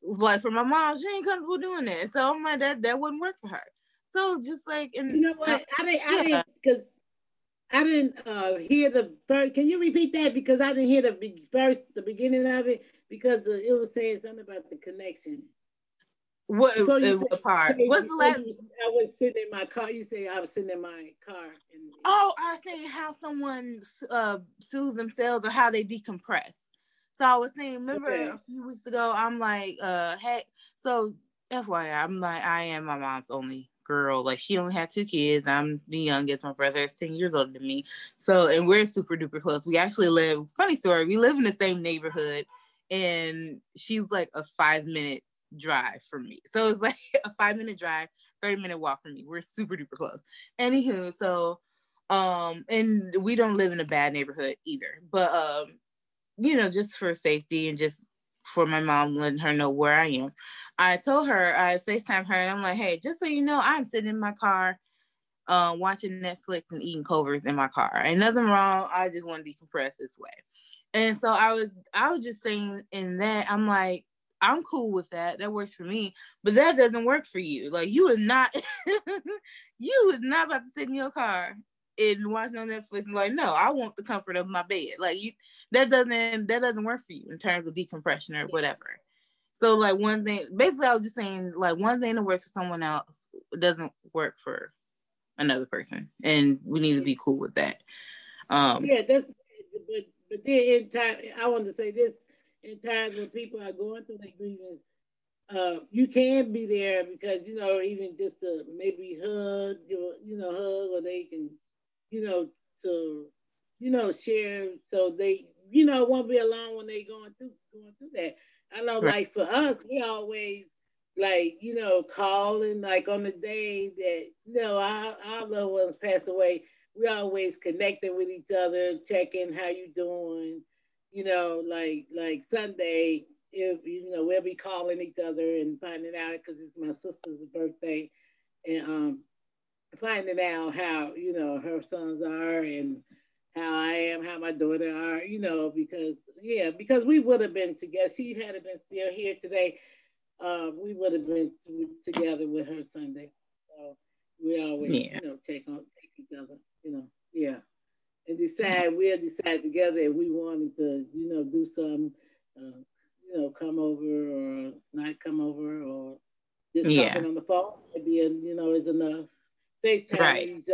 It was like for my mom, she ain't comfortable doing that. So I'm like, that that wouldn't work for her. So just like, and you know what? I didn't, I didn't, because I didn't uh, hear the first. Can you repeat that? Because I didn't hear the be- first, the beginning of it, because the, it was saying something about the connection. What, so what part? What's the last? I was sitting in my car. You say I was sitting in my car. And, oh, I say how someone uh, soothes themselves or how they decompress. So I was saying, remember okay. a few weeks ago, I'm like, uh, hey, so FYI, I'm like, I am my mom's only girl. Like she only had two kids. I'm the youngest. My brother is 10 years older than me. So, and we're super duper close. We actually live, funny story, we live in the same neighborhood and she's like a five minute drive for me. So it's like a five minute drive, 30 minute walk for me. We're super duper close. Anywho, so um, and we don't live in a bad neighborhood either. But um, you know, just for safety and just for my mom letting her know where I am. I told her, I FaceTime her and I'm like, hey, just so you know, I'm sitting in my car uh, watching Netflix and eating Culver's in my car. Ain't nothing wrong. I just want to decompress this way. And so I was I was just saying in that, I'm like, I'm cool with that. That works for me. But that doesn't work for you. Like you is not you is not about to sit in your car and watch on Netflix and like, no, I want the comfort of my bed. Like you that doesn't that doesn't work for you in terms of decompression or whatever. So like one thing basically I was just saying like one thing that works for someone else doesn't work for another person. And we need to be cool with that. Um yeah, that's but but then in time I want to say this in times when people are going through their grievance, uh, you can be there because you know even just to maybe hug, you know, hug, or they can, you know, to you know share so they you know won't be alone when they going through going through that. I know, right. like for us, we always like you know calling like on the day that you know our, our loved ones passed away. We always connecting with each other, checking how you doing you know, like like Sunday, if you know, we'll be calling each other and finding out because it's my sister's birthday, and um, finding out how you know her sons are and how I am, how my daughter are, you know, because yeah, because we would have been together. She had been still here today. Uh, we would have been together with her Sunday. So we always, yeah. you know, take on take each other, you know, yeah and decide we'll decide together if we wanted to, you know, do some, uh, you know, come over or not come over or just yeah. talking on the phone. Maybe and, you know is enough. FaceTime right. is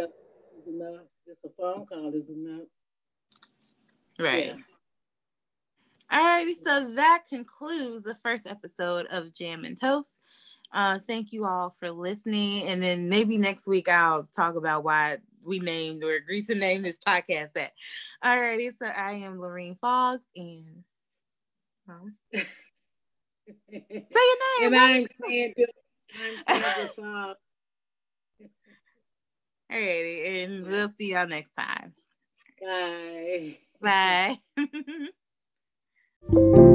enough. Just a phone call is enough. Right. Yeah. Alrighty, so that concludes the first episode of Jam and Toast. Uh, thank you all for listening, and then maybe next week I'll talk about why we named or agreed to name this podcast that. Alrighty, so I am Lorene Foggs and um, say your name. And I'm Sandra. I'm Sandra Foggs. Alrighty, and we'll see y'all next time. Bye. Bye.